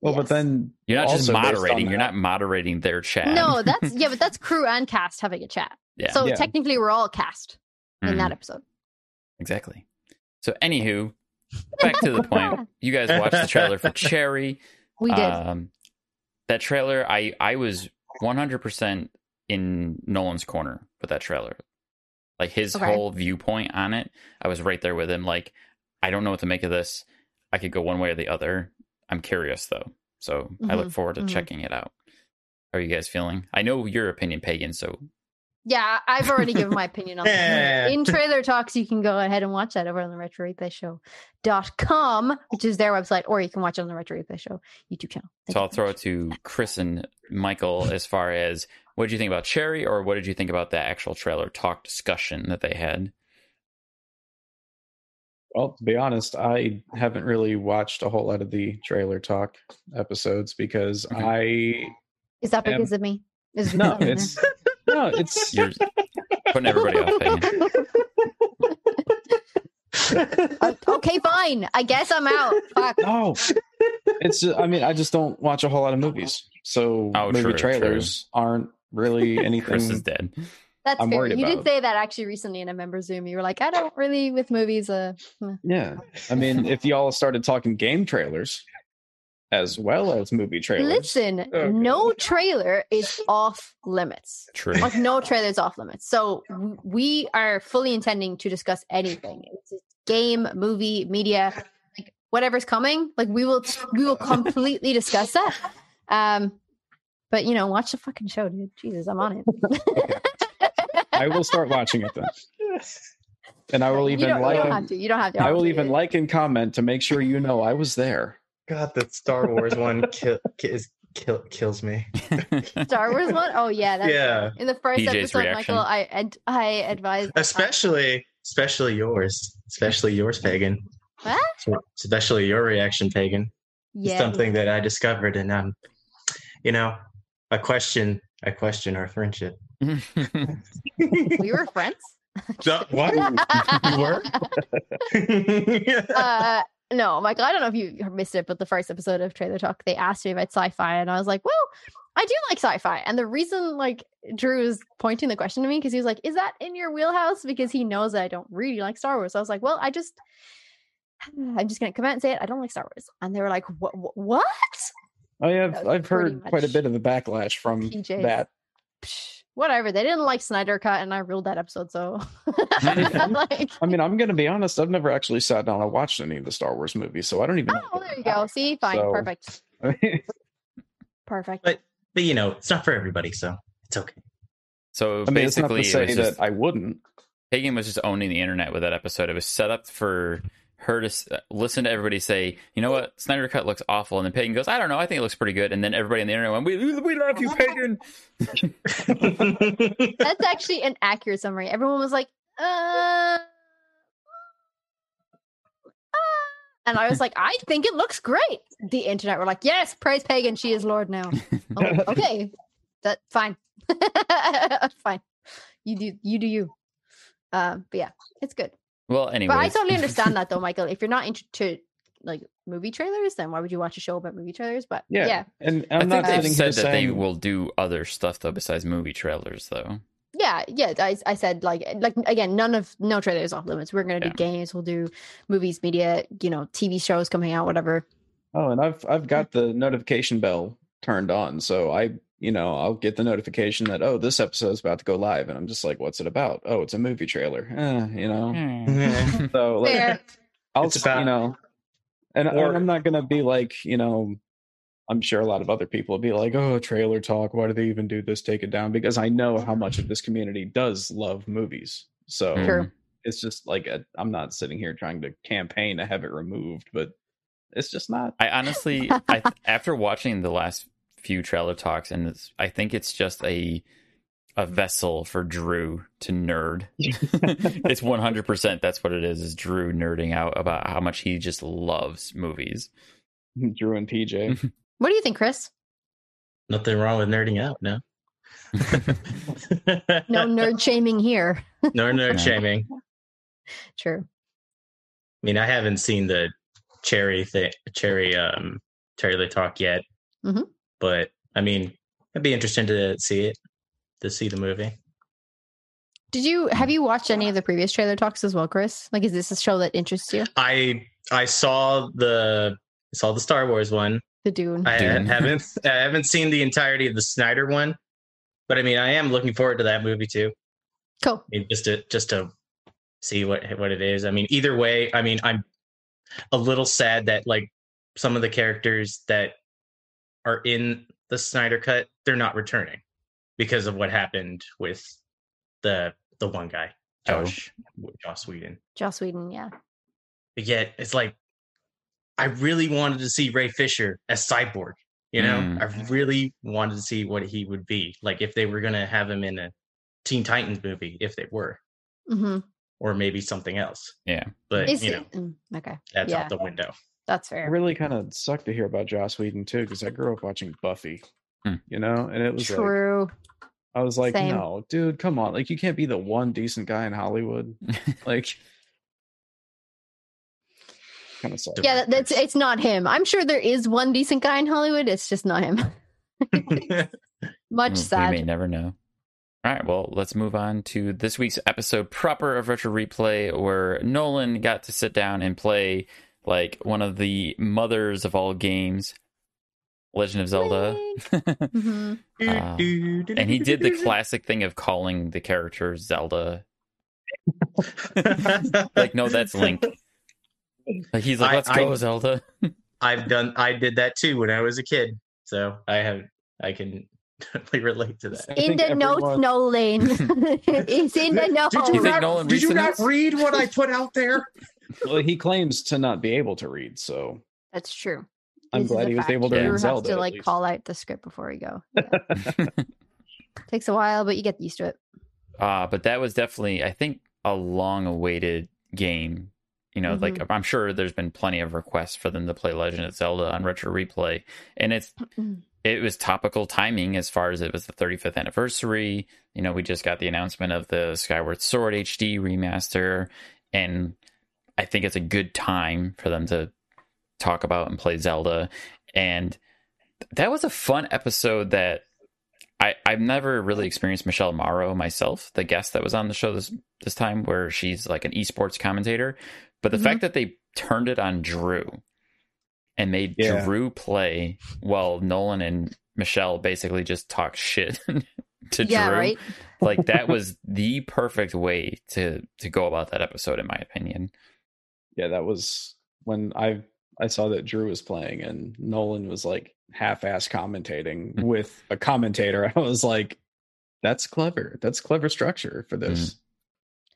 well but then You're not just also based on moderating. You're not moderating their chat. No, that's yeah, but that's crew and cast having a chat. Yeah. So Yeah. technically, we're all cast in Mhm. that episode. Exactly. So, anywho, back to the point. You guys watched the trailer for Cherry. We did. Um, that trailer, I I was 100% in Nolan's corner with that trailer. Like his Okay. whole viewpoint on it, I was right there with him. Like, I don't know what to make of this. I could go one way or the other. I'm curious though, so I look Mhm, forward to mhm. checking it out. How are you guys feeling? I know your opinion, Pagan. So yeah, I've already given my opinion on that. In trailer talks, you can go ahead and watch that over on the Retro Replay Show.com, which is their website, or you can watch it on the Retro Replay Show YouTube channel. Thank So I'll very throw much. it to Chris and Michael as far as what did you think about Cherry, or what did you think about the actual trailer talk discussion that they had? Well, to be honest, I haven't really watched a whole lot of the trailer talk episodes because Okay. I Is that because of me? Is no, because I'm in it's no, it's You're putting everybody off. Uh, okay, fine. I guess I'm out. Fuck. no. it's just, I mean, I just don't watch a whole lot of movies, so Oh, movie true, trailers aren't really anything. Chris is dead. That's I'm fair. worried You did say that actually recently in a member Zoom. You were like, I don't really with movies. Uh. Yeah, I mean, if y'all started talking game trailers as well as movie trailers, listen, Okay. no trailer is off limits. True. Like no trailer is off limits. So we are fully intending to discuss anything. It's game, movie, media, like whatever's coming. Like we will, we will completely discuss that. Um, but you know, watch the fucking show, dude. Jesus, I'm on it. I will start watching it then, and I will even don't, like you don't have to. You don't have to. I will even like and comment to make sure you know I was there. God, that Star Wars one kill, is, kill, kills me. Star Wars one. Oh yeah, that's Yeah. In the first PJ's episode, reaction. Michael, I ad- I advised Especially, especially yours, especially yours, pagan. What? Especially your reaction, pagan. It's yeah, something that I discovered, and um, you know, I question, I question our friendship. we were friends. So- what? You were? uh, no, Michael, I don't know if you missed it, but the first episode of Trailer Talk, they asked me about sci-fi, and I was like, "Well, I do like sci-fi." And the reason, like, Drew is pointing the question to me because he was like, "Is that in your wheelhouse?" Because he knows that I don't really like Star Wars. So I was like, "Well, I just, I'm just gonna come out and say it. I don't like Star Wars." And they were like, "What? What?" I have I've heard quite a bit of the backlash from PJ's. that. Psh, Whatever. They didn't like Snyder Cut, and I ruled that episode. So, I'm like, I mean, I'm gonna be honest. I've never actually sat down and watched any of the Star Wars movies, so I don't even. Oh, know oh, what there you go. about. See, fine, So- perfect, I mean, perfect. But- but you know, it's not for everybody, so it's okay. so I mean, it's not basically, to it say was that I wouldn't. Pagan was just owning the internet with that episode. It was set up for her to listen to everybody say, "You know what, Snyder Cut looks awful," and then Pagan goes, "I don't know, I think it looks pretty good." And then everybody on the internet went, "We we love you, Pagan." That's actually an accurate summary. Everyone was like, uh, uh," and I was like, I think it looks great. The internet were like, yes, praise pagan, she is Lord now. I'm like, okay, that fine, fine. You do, you do you. Um, but yeah, it's good. Well, anyway, But I totally understand that though, Michael. If you're not into like movie trailers, then why would you watch a show about movie trailers? But Yeah. yeah, And I I'm think they've said that saying they will do other stuff though besides movie trailers, though. yeah yeah I, I said like eh, like again none of no trailers off limits we're gonna do Yeah. games we'll do movies media you know tv shows coming out whatever Oh, and I've I've got mm. the notification bell turned on, so I you know I'll get the notification that oh this episode's about to go live, and I'm just like, what's it about? Oh, it's a movie trailer. Eh, you know, hmm. so like, Fair. I'll It's s- about- you know, and, and I'm not gonna be like you know, I'm sure a lot of other people will be like, oh, trailer talk. Why do they even do this? Take it down because I know how much of this community does love movies. So True. it's just like i I'm not sitting here trying to campaign to have it removed, but it's just not. I honestly, I after watching the last few trailer talks, and it's, I think it's just a a vessel for Drew to nerd. it's one hundred percent. That's what it is. Is Drew nerding out about how much he just loves movies. Drew and PJ. what do you think chris Nothing wrong with nerding out, no. no nerd shaming here no nerd No. shaming. true I mean, I haven't seen the cherry thing, cherry um trailer talk yet, Mhm. But I mean, it'd be interesting to see it, to see the movie. did you hmm. have you watched any of the previous trailer talks as well chris like is this a show that interests you I I saw the saw the Star Wars one. the dune I Dune. haven't I haven't seen the entirety of the Snyder one, but I mean, I am looking forward to that movie too. cool I mean, just to just to see what what it is. I mean, either way, I mean, I'm a little sad that like some of the characters that are in the Snyder cut, they're not returning because of what happened with the the one guy, Oh. Josh Josh Whedon. joss whedon yeah But yet, it's like I really wanted to see Ray Fisher as Cyborg. You know, Mm. I really wanted to see what he would be like if they were going to have him in a Teen Titans movie, if they were, mm-hmm. or maybe something else. Yeah. But is you know, mm, okay that's yeah. out the window. That's It fair really kind of sucked to hear about Joss Whedon too, because I grew up watching Buffy. Hmm. You know, and it was like true I was like, Same. no, dude, come on, like you can't be the one decent guy in Hollywood. like, kind of sucks. Yeah, that's it's not him. I'm sure there is one decent guy in Hollywood. It's just not him. Much sad. We may never know. All right, well, let's move on to this week's episode proper of Retro Replay, where Nolan got to sit down and play like one of the mothers of all games, Legend of Zelda. Mhm. Uh, and he did the classic thing of calling the character Zelda. Like, no, that's Link. Like he's like, "Let's go, I- Zelda." I've done. I did that too when I was a kid, so I have. I can totally relate to that. In think the notes, everyone- Nolan. it's in the notes. you not- Nolan did you not read what I put out there? Well, he claims to not be able to read, so That's true. I'm This glad he was fact. able to Yeah. Drew read has Zelda. to like call out the script before we go. Yeah. Takes a while, but you get used to it. Uh, but that was definitely, I think, a long awaited game. You know, like I'm sure there's been plenty of requests for them to play Legend of Zelda on Retro Replay. And it's it was topical timing as far as it was the 35th anniversary. You know, we just got the announcement of the Skyward Sword HD remaster, and I think it's a good time for them to talk about and play Zelda. And that was a fun episode that I, I've never really experienced Michelle Morrow myself, the guest that was on the show this this time, where she's like an esports commentator. But the Mhm. fact that they turned it on Drew and made Yeah. Drew play while Nolan and Michelle basically just talk shit to yeah, Drew, right. like that was the perfect way to to go about that episode, in my opinion. Yeah, that was when I I saw that Drew was playing and Nolan was like half-ass commentating Mhm. with a commentator. I was like, that's clever. That's clever structure for this.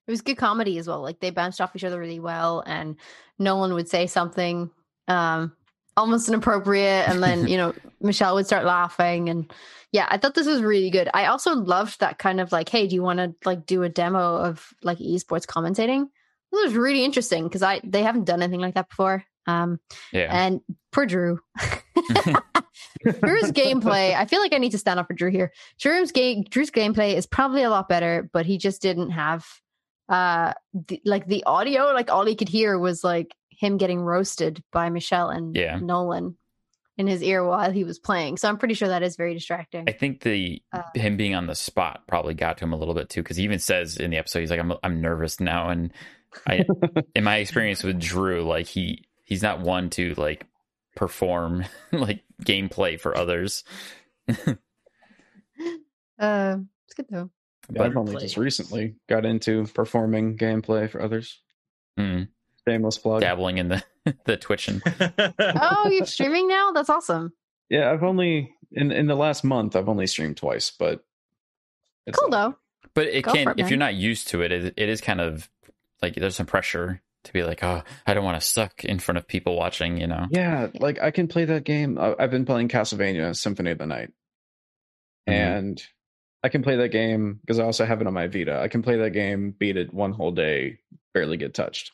It was good comedy as well. Like they bounced off each other really well, and Nolan would say something um almost inappropriate, and then you know Michelle would start laughing, and yeah, I thought this was really good. I also loved that kind of like, hey, do you want to like do a demo of like esports commentating? This was really interesting because I they haven't done anything like that before. Um, Yeah, and poor Drew. Drew's gameplay, I feel like I need to stand up for Drew here. Drew's game Drew's gameplay is probably a lot better, but he just didn't have uh the, like the audio, like all he could hear was like him getting roasted by Michelle and Yeah. Nolan in his ear while he was playing. So I'm pretty sure that is very distracting. I think the Uh, him being on the spot probably got to him a little bit too, because he even says in the episode he's like, "I'm I'm nervous now," and I, in my experience with Drew, like he he's not one to like perform like gameplay for others. Uh it's good though. Yeah, I've only just recently got into performing gameplay for others. mm, Shameless plug. dabbling in the the twitching. Oh, you're streaming now? That's awesome. Yeah, I've only in in the last month I've only streamed twice, but it's Cool like- though. But it Go can it, if you're not used to it, it, it is kind of like there's some pressure to be like, oh, I don't want to suck in front of people watching, you know. Yeah, like I can play that game. I've been playing Castlevania Symphony of the Night, Mhm. and I can play that game because I also have it on my Vita. I can play that game, beat it one whole day, barely get touched.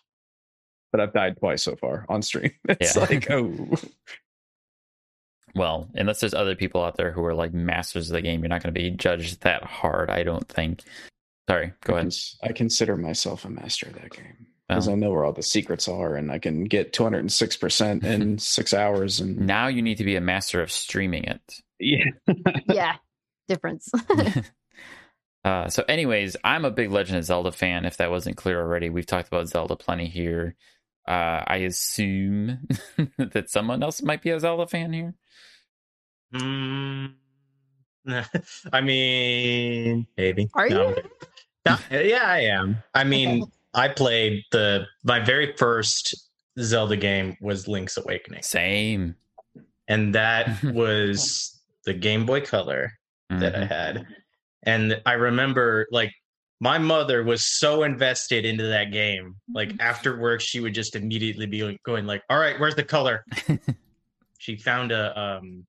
But I've died twice so far on stream. It's Yeah. like, oh, Well, unless there's other people out there who are like masters of the game, you're not going to be judged that hard, I don't think. Sorry, go I, ahead. cons- I consider myself a master of that game because Well. I know where all the secrets are, and I can get 206 percent in six hours. And Now you need to be a master of streaming it. yeah, Yeah. Difference. uh, so, anyways, I'm a big Legend of Zelda fan. If that wasn't clear already, we've talked about Zelda plenty here. Uh, I assume that someone else might be a Zelda fan here. Mm, I mean, maybe. Are No, you? I'm kidding. No, yeah, I am. I mean, I played the my very first Zelda game was Link's Awakening, Same. and that was the Game Boy Color that I Mhm. had. And I remember like my mother was so invested into that game. Like after work, she would just immediately be going like, "All right, where's the color?" she found a um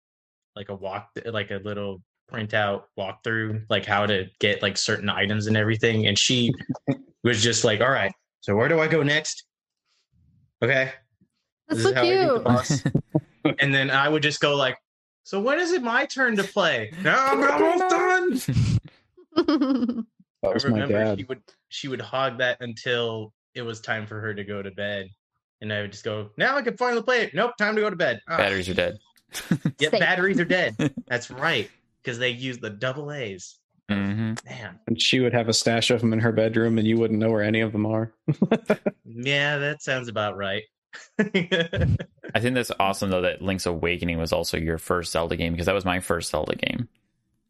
like a walk like a little printout walkthrough like how to get like certain items and everything and she was just like all right so where do i go next okay That's this so is how I beat the cute. boss. and then i would just go like so when is it my turn to play no i'm almost done that was I my remember dad. she would she would hog that until it was time for her to go to bed and I would just go, now I can finally play it. Nope, time to go to bed. Ah, Batteries are dead. Yeah, Same. batteries are dead. That's right, because they use the double A's. hmm Man, And she would have a stash of them in her bedroom, and you wouldn't know where any of them are. yeah, that sounds about right. I think that's awesome though that Link's Awakening was also your first Zelda game because that was my first Zelda game.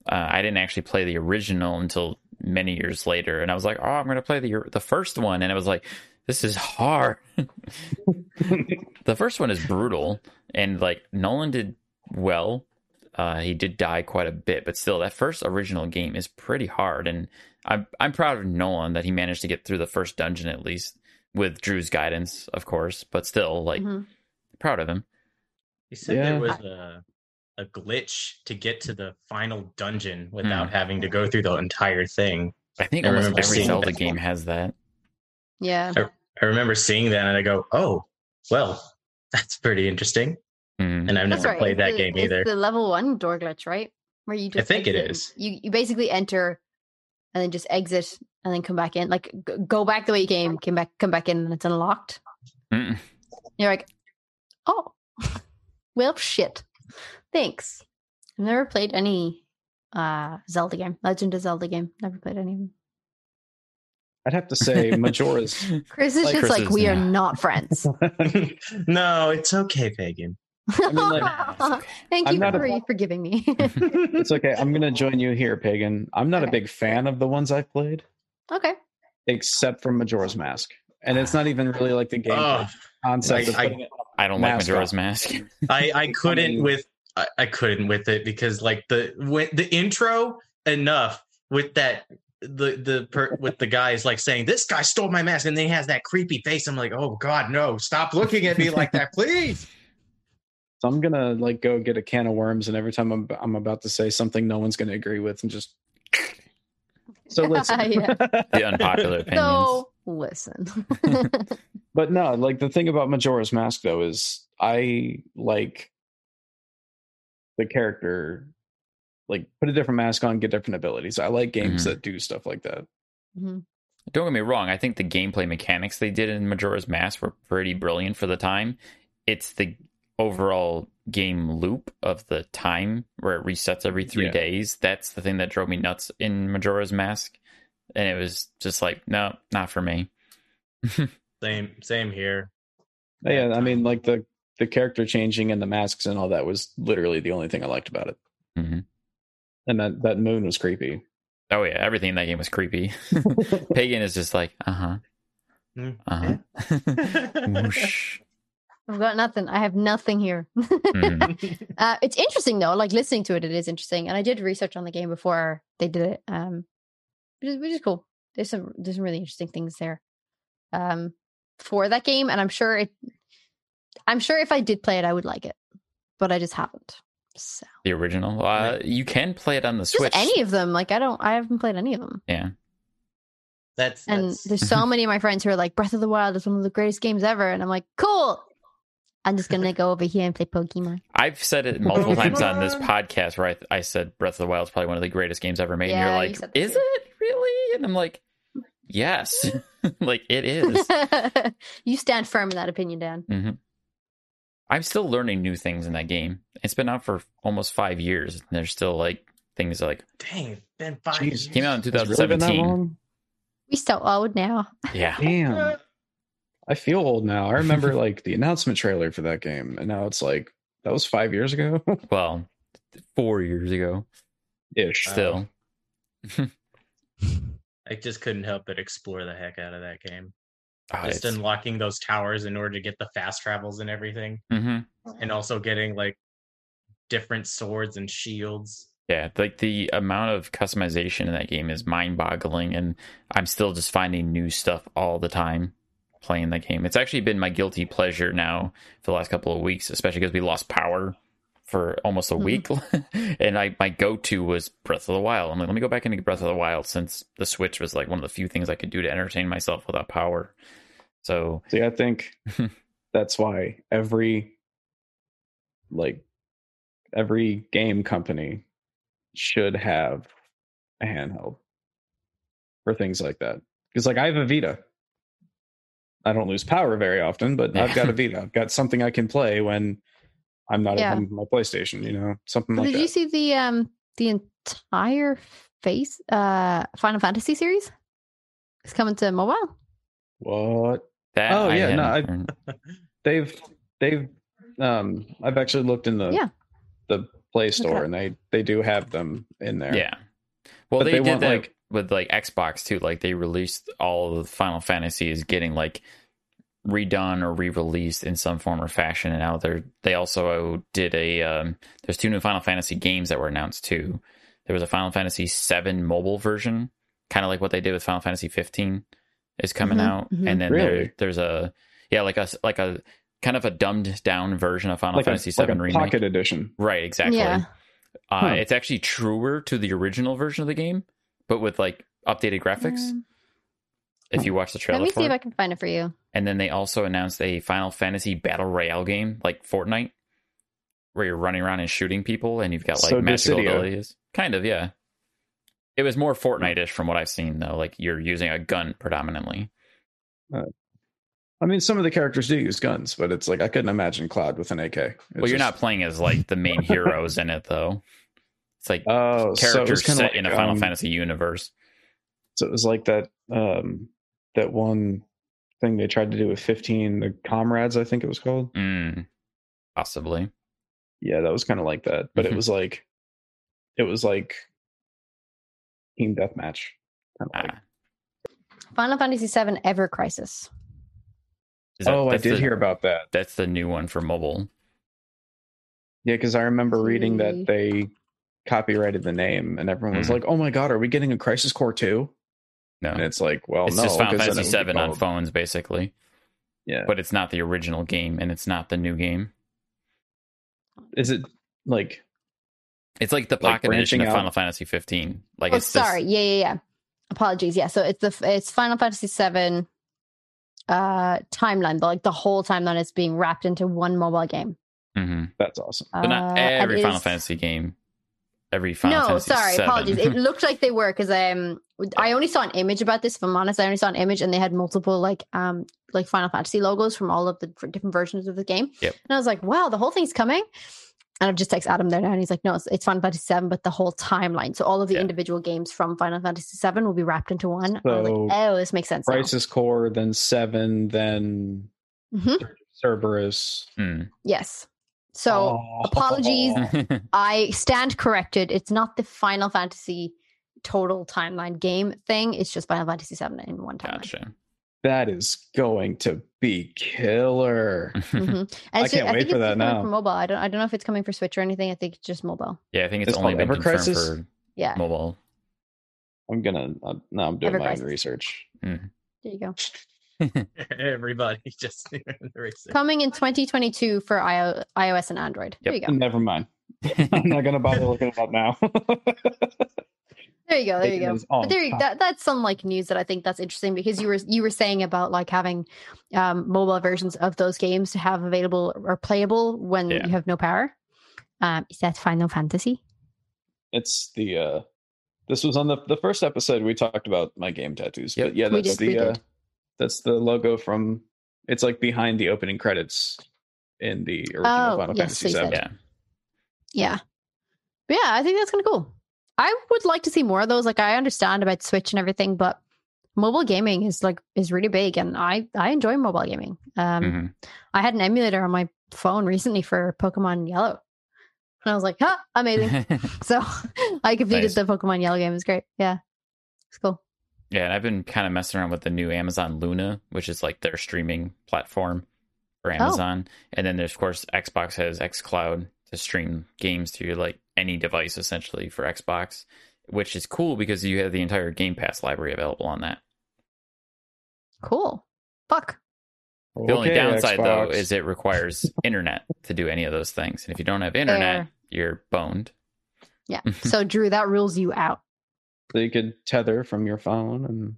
Uh, I didn't actually play the original until many years later, and I was like, "Oh, I'm going to play the the first one," and it was like, "This is hard." the first one is brutal, and like Nolan did well. Uh, he did die quite a bit, but still, that first original game is pretty hard, and I'm I'm proud of Nolan that he managed to get through the first dungeon at least with Drew's guidance, of course, but still, like Mhm. proud of him. He said Yeah. there was a a glitch to get to the final dungeon without having to go through the entire thing. I think I almost remember every seeing Zelda that. game has that. Yeah. I remember seeing that and I go, "Oh, well, that's pretty interesting." Mhm. And I've That's never right. played It's that the- game it's either. the level one door glitch, right? Where you just I think it exit- is. You you basically enter and then just exit and then come back in. Like go back the way you came, come back, come back in, and it's unlocked. Mm. You're like, oh, well, shit. Thanks. I've never played any uh Zelda game, Legend of Zelda game. Never played any of them. I'd have to say Majora's. Chris is Like just Chris like, is- we are not friends. no, it's okay, Pagan. Mean, like, Thank I'm you not a- for forgiving me. it's okay. I'm going to join you here, Pagan. I'm not a big fan of the ones I've played, okay. except for Majora's Mask. And it's not even really like the game Oh, concept of I- it I don't like Mascot. Majora's Mask. I I couldn't mean- with I, I couldn't with it because like the when the intro enough with that the the per, with the guys like saying this guy stole my mask and then he has that creepy face. I'm like, oh god, no! Stop looking at me like that, please. So I'm gonna like go get a can of worms, and every time I'm I'm about to say something no one's gonna agree with, and just so listen. Yeah. the unpopular opinions. So listen. but no, like the thing about Majora's Mask though is I like the character. Like put a different mask on, get different abilities. I like games Mhm. that do stuff like that. Mhm. Don't get me wrong. I think the gameplay mechanics they did in Majora's Mask were pretty brilliant for the time. It's the overall game loop of the time where it resets every three Yeah. days. That's the thing that drove me nuts in Majora's Mask. And it was just like, no, not for me. Same same here. Yeah, I mean, like the the character changing and the masks and all that was literally the only thing I liked about it. Mhm. And that that moon was creepy. Oh yeah, everything in that game was creepy. Pagan is just like, uh huh, uh huh. Whoosh. I've got nothing. I have nothing here. Mhm. uh, it's interesting though. Like listening to it, it is interesting. And I did research on the game before they did it, um, which is, which is cool. There's some there's some really interesting things there, um, for that game. And I'm sure it. I'm sure if I did play it, I would like it, but I just haven't. So The original. Uh, you can play it on the just Switch. any of them. Like I don't. I haven't played any of them. Yeah. That's, And that's there's so many of my friends who are like, Breath of the Wild is one of the greatest games ever. And I'm like, cool. I'm just going to go over here and play Pokemon. I've said it multiple times on this podcast where I, I said Breath of the Wild is probably one of the greatest games ever made. Yeah, and you you're like, said that is too. it really? And I'm like, yes. like it is. you stand firm in that opinion, Dan. hmm I'm still learning new things in that game. It's been out for almost five years. And there's still like things like dang, been five Jeez. years. came out in Has it really 2017. long? We so old now. yeah. Damn. I feel old now. I remember like the announcement trailer for that game, and now it's like that was five years ago. Well, four years ago. Ish. Uh, Still. I just couldn't help but explore the heck out of that game. Oh, just it's- unlocking those towers in order to get the fast travels and everything, Mhm. and also getting like different swords and shields. Yeah, like the amount of customization in that game is mind-boggling, and I'm still just finding new stuff all the time playing that game. It's actually been my guilty pleasure now for the last couple of weeks, especially because we lost power for almost a Mhm. week, and I my go-to was Breath of the Wild. I'm like, let me go back into Breath of the Wild since the Switch was like one of the few things I could do to entertain myself without power. So See, I think that's why every like every game company should have a handheld for things like that. Because like I have a Vita. I don't lose power very often, but I've got a Vita. I've got something I can play when I'm not Yeah. at home with my PlayStation. You know, something But like did that. you see the um the entire face uh Final Fantasy series? It's coming to mobile. what That Oh, I yeah, no, I- they've they've um I've actually looked in the Yeah. the Play Store Okay. and they they do have them in there. Yeah. Well, But they, they did want, that like- with like Xbox too. Like they released all of the Final Fantasies getting like redone or re-released in some form or fashion, and now they're they also did a um, there's two new Final Fantasy games that were announced too. There was a Final Fantasy VII mobile version, kind of like what they did with Final Fantasy 15 is coming Mhm, out, mhm. and then Really? there there's a yeah like a like a kind of a dumbed down version of Final like a, Fantasy like VII a remake. pocket edition. Right, exactly. Yeah. Uh, Huh. It's actually truer to the original version of the game, but with like updated graphics. Um, if you watch the trailer, let trailer me for see if it. I can find it for you. And then they also announced a Final Fantasy Battle Royale game, like Fortnite, where you're running around and shooting people, and you've got like So magical Dissidia. abilities. Kind of, yeah. It was more Fortnite-ish from what I've seen, though. Like you're using a gun predominantly. I mean, some of the characters do use guns, but it's like I couldn't imagine Cloud with an AK. It's well, you're just- not playing as like the main heroes in it, though. It's like Oh, so it characters was set like, in a Final um, Fantasy universe. So it was like that um that one thing they tried to do with 15, the comrades, I think it was called. Mm, possibly. Yeah, that was kind of like that. But Mhm. it was like it was like team deathmatch. Kind of like. Ah, Final Fantasy VII Ever Crisis. is that- oh, I did the- hear about that. That's the new one for mobile. Yeah, because I remember reading that they copyrighted the name, and everyone was Mhm. like, "Oh my god, are we getting a Crisis Core 2? No, And it's like, well, it's no, just Final 'cause then Fantasy it would be VII on phones, basically. Yeah, But it's not the original game, and it's not the new game. is it like It's like the Like pocket edition of out? Final Fantasy 15. Like oh, it's this- sorry. Yeah, yeah, yeah. Apologies. Yeah, so it's the it's Final Fantasy 7 uh timeline. But like the whole timeline is being wrapped into one mobile game. Mhm. that's awesome? but not Uh, every it Final is- Fantasy game. Every Final no, Fantasy sorry, 7. apologies. It looked like they were because um, I only saw an image about this. If I'm honest, I only saw an image, and they had multiple like um like Final Fantasy logos from all of the different versions of the game. Yep. And I was like, wow, the whole thing's coming. And I've just texted Adam there now, and he's like, no, it's, it's Final Fantasy Seven, but the whole timeline. So all of the Yeah. individual games from Final Fantasy Seven will be wrapped into one. I was So, like, oh, this makes sense. now." Crisis Core, then Seven, then Mhm. Cerberus. Mm. Yes. So Oh. apologies. I stand corrected. It's not the Final Fantasy total timeline game thing. It's just Final Fantasy Seven in one timeline. gotcha. That is going to be killer. Mhm. And I it's can't I think wait it's for that now. for mobile. I don't. I don't know if it's coming for Switch or anything. I think it's just mobile. yeah, I think it's, It's only been Ever confirmed Crisis? for Yeah. mobile. I'm gonna uh, now I'm doing Ever my own Crisis. research. There you go. Everybody just. Coming in 2022 for IO, iOS and Android. There you go. Never mind. I'm not gonna bother looking it up now. There you go. There you go. But there, you- that that's some like news that I think that's interesting because you were you were saying about like having um, mobile versions of those games to have available or playable when Yeah. you have no power. Um, is that Final Fantasy? it's the uh this was on the the first episode we talked about my game tattoos. Yep. But yeah, We that's did, we the uh did. That's the logo from it's like behind the opening credits in the original Oh, Final yes, Fantasy so VII. yeah. Yeah. But yeah, I think that's kind of cool. I would like to see more of those. Like I understand about Switch and everything, but mobile gaming is like is really big and I I enjoy mobile gaming. Um Mhm. I had an emulator on my phone recently for Pokemon Yellow. And I was like, huh, amazing. so I completed Nice. the Pokemon Yellow game. It was great. Yeah. It's cool. Yeah, and I've been kind of messing around with the new Amazon Luna, which is like their streaming platform for oh. Amazon. And then there's of course Xbox has XCloud to stream games to like any device essentially for Xbox, which is cool because you have the entire Game Pass library available on that. Cool. Fuck. The only Okay, downside though is it requires internet to do any of those things. And if you don't have internet, Fair. you're boned. Yeah. so Drew, that rules you out. So you could tether from your phone and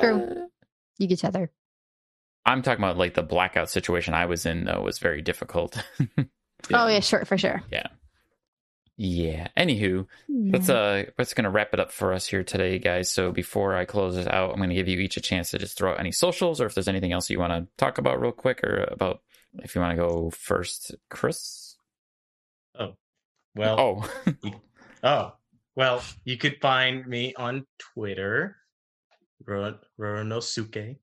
True. You get tether. I'm talking about like the blackout situation I was in though was very difficult. Oh yeah, sure, for sure. Yeah. Yeah. Anywho, let's uh that's gonna wrap it up for us here today, guys. So before I close this out, I'm gonna give you each a chance to just throw out any socials or if there's anything else you want to talk about real quick or about if you want to go first, Chris. Oh. Well, Oh, Oh, well, you could find me on Twitter, Ro- Roronosuke.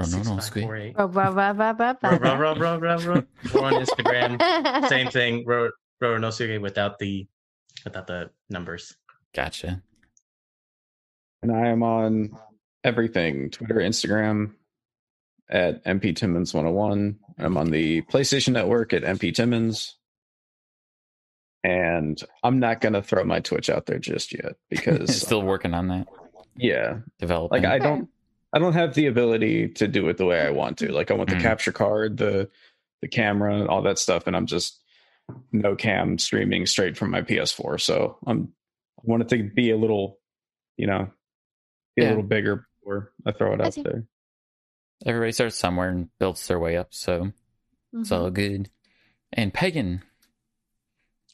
Rononosuke. 6548. Ba, ba, ba, ba, ba, Ro- ba. ro- ro- ro- ro- ro. Or on Instagram, same thing. Ro- Roronosuke without the without the numbers. Gotcha. And I am on everything Twitter, Instagram at MP Timmons 101. I'm on the PlayStation Network at MP Timmons. And I'm not going to throw my Twitch out there just yet because, Still working on that. yeah, Developing. like I don't, I don't have the ability to do it the way I want to. Like I want the Mm. capture card, the, the camera, all that stuff. And I'm just no cam streaming straight from my PS4. So I'm, I want it to be a little, you know, be Yeah. a little bigger before I throw it I out see. there. Everybody starts somewhere and builds their way up, so it's Mhm. all good. And Pagan,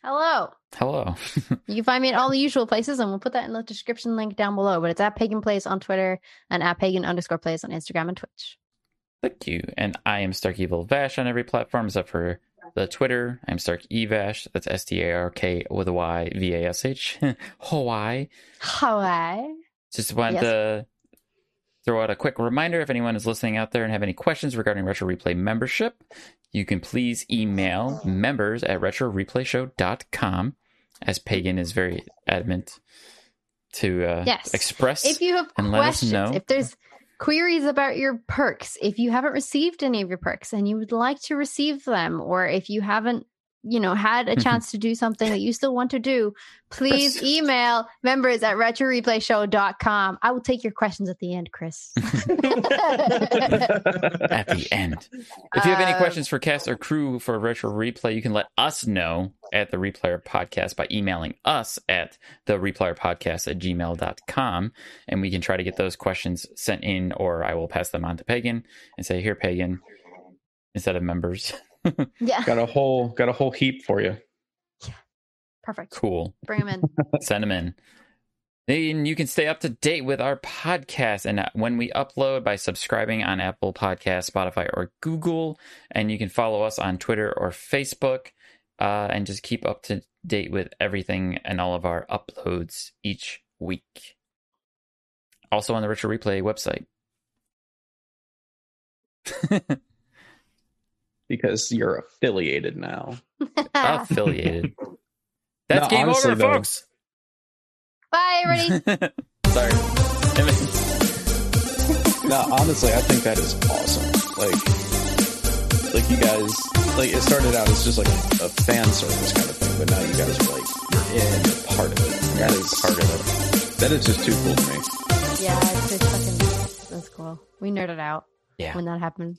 Hello. hello. You can find me at all the usual places, and we'll put that in the description link down below. But it's at Pagan Plays on Twitter and at Pagan underscore Plays on Instagram and Twitch. Thank you. And I am Stark Evil Vash on every platform except for the Twitter. I'm Starky Vash. That's S T A R K with a Y V A S H. Hawaii. Hawaii. Just wanted Yes. to throw out a quick reminder if anyone is listening out there and have any questions regarding Retro Replay membership, you can please email members at retroreplayshow.com as Pagan is very adamant to uh, Yes. express. If you have and let us questions, know. if there's queries about your perks, if you haven't received any of your perks and you would like to receive them, or if you haven't, you know, had a chance to do something that you still want to do, please email members at retroreplayshow.com. I will take your questions at the end, Chris. at the end. If you have any Um, questions for cast or crew for Retro Replay, you can let us know at the Replayer Podcast by emailing us at the Replayer Podcast at gmail.com. And we can try to get those questions sent in, or I will pass them on to Pagan and say, Here, Pagan, instead of members. yeah, got a whole got a whole heap for you. Yeah. Perfect. cool. Bring them in. Send them in. And you can stay up to date with our podcast and when we upload by subscribing on Apple Podcast, Spotify, or Google. And you can follow us on Twitter or Facebook uh, and just keep up to date with everything and all of our uploads each week. Also on the Retro Replay website. because you're affiliated now. Affiliated. That's No, game honestly, over, though- folks. Bye, everybody. Sorry. No, honestly, I think that is awesome. Like, like you guys, like it started out as just like a fan service kind of thing, but now you guys are like you're in, you're part of it. That is part of it. That is just too cool to me. yeah, it's, it's fucking, that's cool. We nerded out Yeah. when that happened.